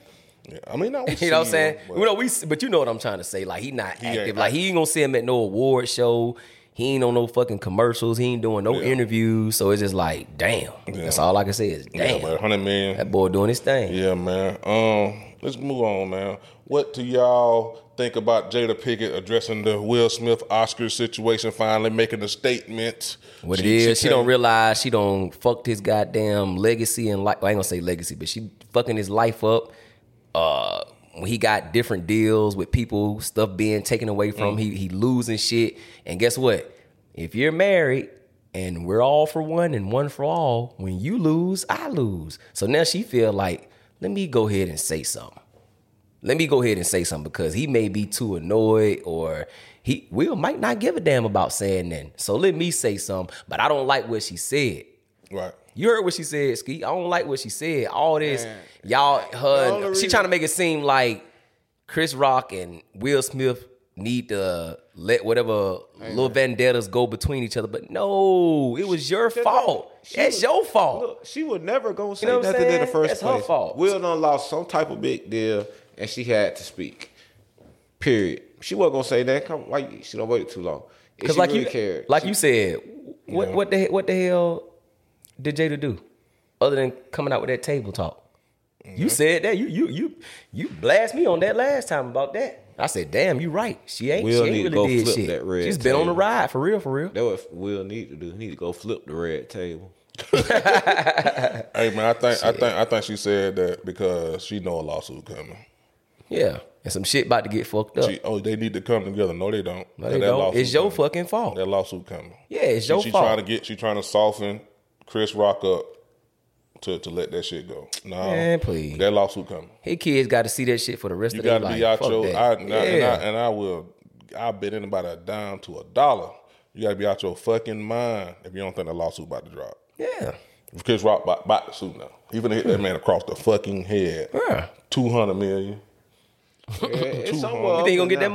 yeah, I mean, not *laughs* You know what I'm saying? You know, we, but you know what I'm trying to say. Like he not ain't active. Like he ain't gonna see him at no award show. He ain't on no fucking commercials. He ain't doing no Yeah. interviews. So it's just like, damn. That's all I can say is, Yeah, damn. but 100 million. that boy doing his thing. Yeah, man. Um, let's move on, man. What do y'all think about Jada Pinkett addressing the Will Smith Oscar situation? Finally making a statement. What it is, she, don't realize she don't fucked his goddamn legacy and like I ain't gonna say legacy, but she fucking his life up. Uh, he got different deals with people, stuff being taken away from him, he he losing shit. And guess what? If you're married and we're all for one and one for all, when you lose, I lose. So now she feel like, let me go ahead and say something. Let me go ahead and say something because he may be too annoyed or he Will might not give a damn about saying that. So let me say something, but I don't like what she said. Right. You heard what she said, Ski. I don't like what she said. All this, Man. y'all, her, she trying to make it seem like Chris Rock and Will Smith need to let whatever little vendettas go between each other. But no, it was your fault. She That's was- your fault. Look, she would never gonna say know nothing in the first That's her place. fault. Will done lost some type of big deal, and she had to speak. Period. She wasn't gonna say that. Come, why she don't wait too long? Because like really you, cared, like she- you said, what what the what the hell did Jada do other than coming out with that table talk? Mm-hmm. You said that you you you you blast me on that last time about that. I said, damn, you right. She ain't Will she ain't really did shit. that red She's been on the ride for real, for real. That's what Will need to do. He need to go flip the red table. *laughs* Hey man, I think I think I think she said that because she know a lawsuit coming. Yeah, and some shit about to get fucked up. She, oh, they need to come together. No, they don't. No, they that don't. It's your coming. fucking fault. That lawsuit coming. Yeah, it's She- your she fault. trying to get. She trying to soften Chris Rock up to to let that shit go. No, Man, please. That lawsuit coming. His kids got to see that shit for the rest You of their life. You got to be out Fuck your. I, and, I, and. I, and I will. I bet anybody a dime to a dollar. You got to be out your fucking mind if you don't think the lawsuit about to drop. yeah. Chris Rock about, about to sue now. He finna hit that man across the fucking head. Yeah. Two hundred million. Yeah, it's Too somewhere hard. You up think he gonna and get that down.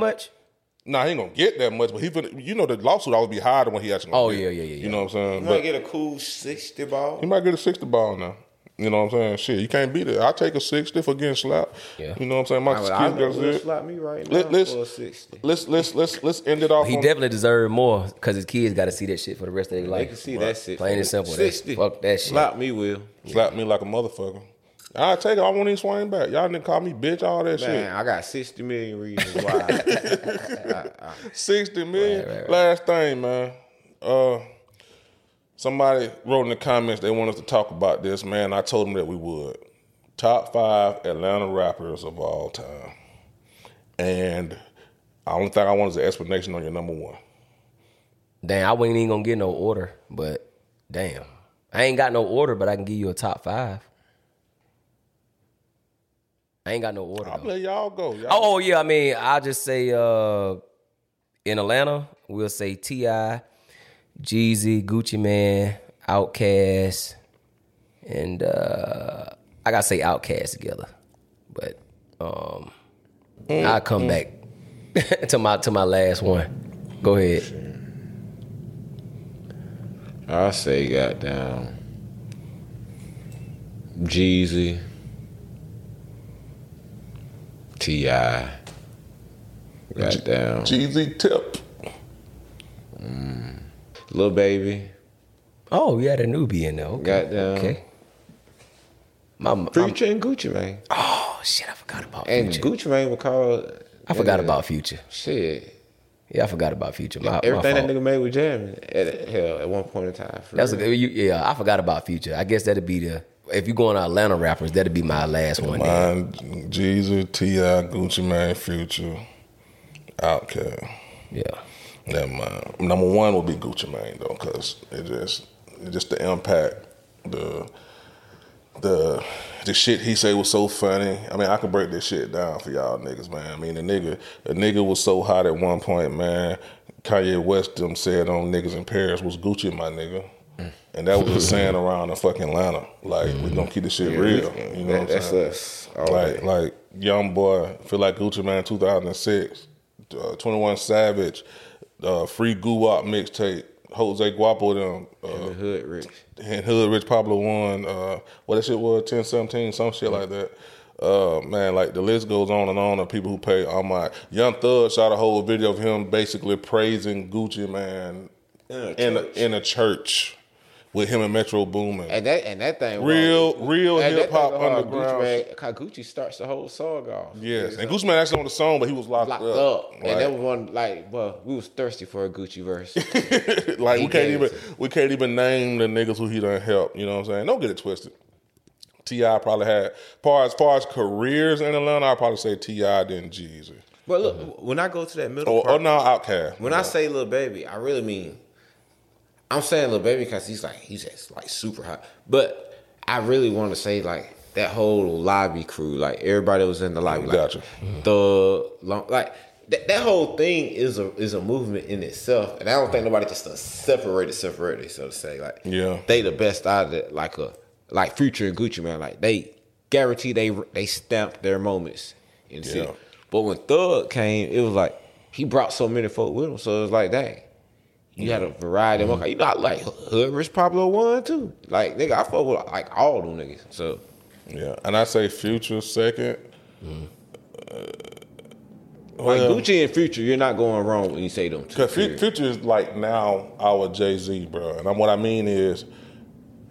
Much? Nah, he ain't gonna get that much, but he finna, you know the lawsuit always be higher than what he actually. Gonna Oh, get. yeah, yeah, yeah, You know what I'm saying? You But might get a cool sixty ball. he might get a sixty ball now. You know what I'm saying? Shit, you can't beat it. I take a sixty for getting slapped. Yeah. You know what I'm saying? My I kids I got would slap me right now Let, let's, for a sixty. let's let's let's let's end it off. He on, definitely deserved more because his kids got to see that shit for the rest of their life. They life. can see that shit. Plain and simple. That's- Sixty. fuck that shit. Slap me, Will. slap me like a motherfucker. I take it. I won't even swing back. Y'all didn't call me bitch. All that shit. Man, I got sixty million reasons why. shit. *laughs* *laughs* Uh, uh, uh. Sixty million. Last thing, man. Uh, somebody wrote in the comments they want us to talk about this. Man, I told them that we would. Top five Atlanta rappers of all time, and the only thing I want is an explanation on your number one. Damn, I wasn't even gonna get no order, but damn, I ain't got no order, but I can give you a top five. I ain't got no order. I'll let y'all go. Y'all, Oh, oh, yeah, I mean, I'll just say uh in Atlanta, we'll say T.I., Jeezy, Gucci Mane, Outkast, and uh I gotta say Outkast together. But um I'll come back *laughs* to my to my last one. Go ahead. I say, goddamn, Jeezy, T.I., goddamn, Jeezy Tip. Lil Baby, Oh, you had a newbie in there. Okay. Goddamn. Okay. My, my, Future, and Gucci Mane, oh shit, I forgot about and Future. And Gucci Mane was called. I forgot uh, about Future. shit. Yeah, I forgot about Future. My, my Everything fault. that nigga made with jamming at hell at one point in time. for That's a real. good. You, yeah, I forgot about Future. I guess that'd be the if you going to Atlanta rappers, that'd be my last one. Mine, Jeezy, T.I., Gucci Mane, Future, Outkast. Yeah, Never mind. Number one would be Gucci Mane though, cause it just it just the impact, the the the shit he say was so funny. I mean, I could break this shit down for y'all niggas, man. I mean, the nigga the nigga was so hot at one point, man. Kanye West them said on niggas in Paris was Gucci my nigga. And that was a *laughs* saying around the fucking Atlanta. Like, we gonna keep this shit real. You know That- what I'm that's saying? us. all Like, day. like young boy, feel like Gucci Mane 2006, uh, 21 Savage, uh, Free Guwop mixtape, Jose Guapo them, the uh, hood rich. and Hoodrich Pablo Juan, uh, what that shit was, 10, 17, some shit like that. Uh, man, like the list goes on and on of people who pay all my Young Thug shot a whole video of him basically praising Gucci Mane In a in a, in a church with him and Metro Boomin. And that and that thing Real- was- real thing hard. underground. Gucci, Gucci starts the whole song off. Yes, and Gucci Man actually on the song, but he was locked, locked up. up. Like- And that was one like, well, we was thirsty for a Gucci verse. *laughs* like He we can't even it we can't even name the niggas who he done helped. You know what I'm saying? Don't get it twisted. T.I. probably had far as far as careers in Atlanta. I probably say T.I. then Jeezy but look, when I go to that middle or, or part, now Outkast. when I say Lil Baby, I really mean I'm saying Lil Baby because he's like he's just like super hot. But I really want to say like that whole lobby crew, like everybody was in the lobby, like Gotcha. the long, like that, that whole thing is a is a movement in itself, and I don't think nobody just separated separated so to say. Like Yeah. they the best out of it, like a like Future and Gucci Mane, like they guarantee they they stamped their moments in the city. Yeah. But when Thug came, it was like he brought so many folk with him, so it was like dang. You had a variety of mm-hmm. You got like Hoodrich Pablo Juan too. Like nigga, I fuck with like all them niggas. So yeah, and I say Future second. Mm-hmm. Uh, like Well- Gucci and Future, you're not going wrong when you say them. Cause Future is like now our Jay Z, bro. And I'm, what I mean is,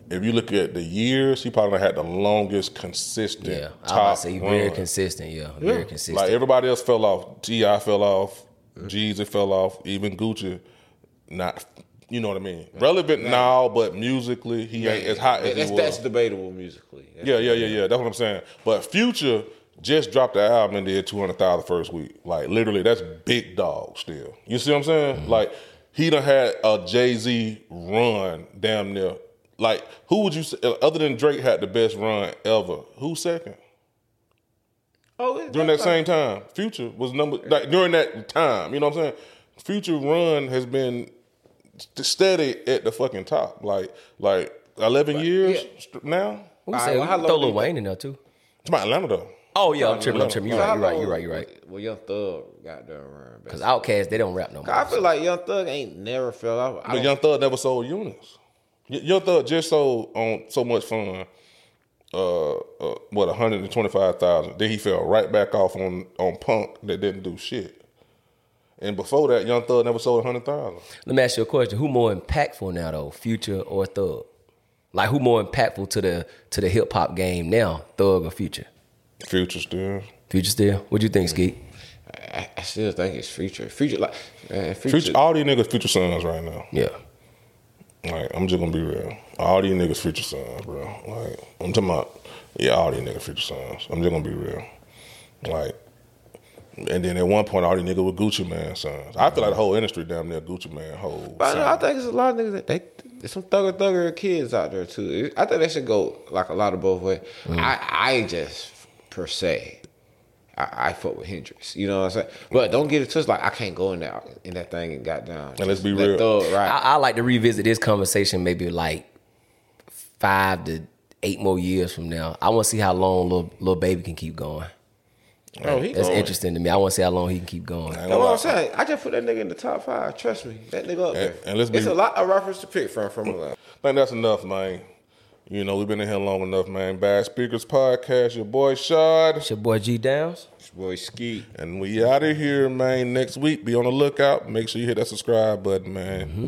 if you look at the years, he probably had the longest consistent yeah. I top would say very run. consistent. Yeah, very consistent. Like everybody else fell off. T.I. fell off. Mm-hmm. Jeezy fell off. Even Gucci, not. You know what I mean? Relevant now, but musically, he ain't as hot as that's, he that's was. debatable musically. yeah, yeah, yeah, yeah. That's what I'm saying. But Future just dropped the album and did 200,000 first week. Like literally, that's big dog still. You see what I'm saying? Mm-hmm. Like he done had a Jay Z run damn near. Like who would you say other than Drake had the best run ever? Who's second? Oh, it's during that same time. Future was number like during that time. You know what I'm saying? Future run has been steady at the fucking top. Like like eleven years st- now. We All say right, well, how we long throw Lil Wayne in there too. It's about Atlanta though. Oh yeah, I'm tripping. I'm tripping. You're So right. You're right. You're right. You're right. Well, Young Thug got done run. Because Outkast, they don't rap no more. I feel like Young Thug ain't never fell off. I But don't- Young Thug never sold units. Y- Young Thug just sold on so much fun. Uh, uh what 125,000. Then he fell right back off on on Punk that didn't do shit. And before that, Young Thug never sold 100,000. Let me ask you a question: Who more impactful now, though, Future or Thug? Like, who more impactful to the to the hip hop game now, Thug or Future? Future still. Future still. What do you think, Skeet? I, I still think it's Future. Future like man, Future. Future, all these niggas future sons right now. Yeah. Like, I'm just gonna be real. All these niggas future sons, bro. Like, I'm talking about, yeah, all these niggas future sons. I'm just gonna be real. Like, and then at one point, all these niggas were Gucci Mane sons. I feel like the whole industry damn near Gucci Mane whole. But I, son. think it's a lot of niggas that they there's some thugger thugger kids out there too. I think they should go like a lot of both ways. Mm. I I just per se. I, I fuck with Hendrix, you know what I'm saying. But don't get it twisted. Like I can't go in there in that thing and got down. And let's be Let real. Thug, right? I, I like to revisit this conversation maybe like five to eight more years from now. I want to see how long little Lil Baby can keep going. Oh, he That's going. interesting to me. I want to see how long he can keep going. That's what I'm saying. I just put that nigga in the top five. Trust me, that nigga up there. and let's be- it's a lot of reference to pick from from. I think that's enough, man. You know, we've been in here long enough, man. Bad Speakers Podcast, your boy Shad. It's your boy G Downs. Your boy Ski. And we out of here, man. Next week, be on the lookout. Make sure you hit that subscribe button, man. Mm-hmm.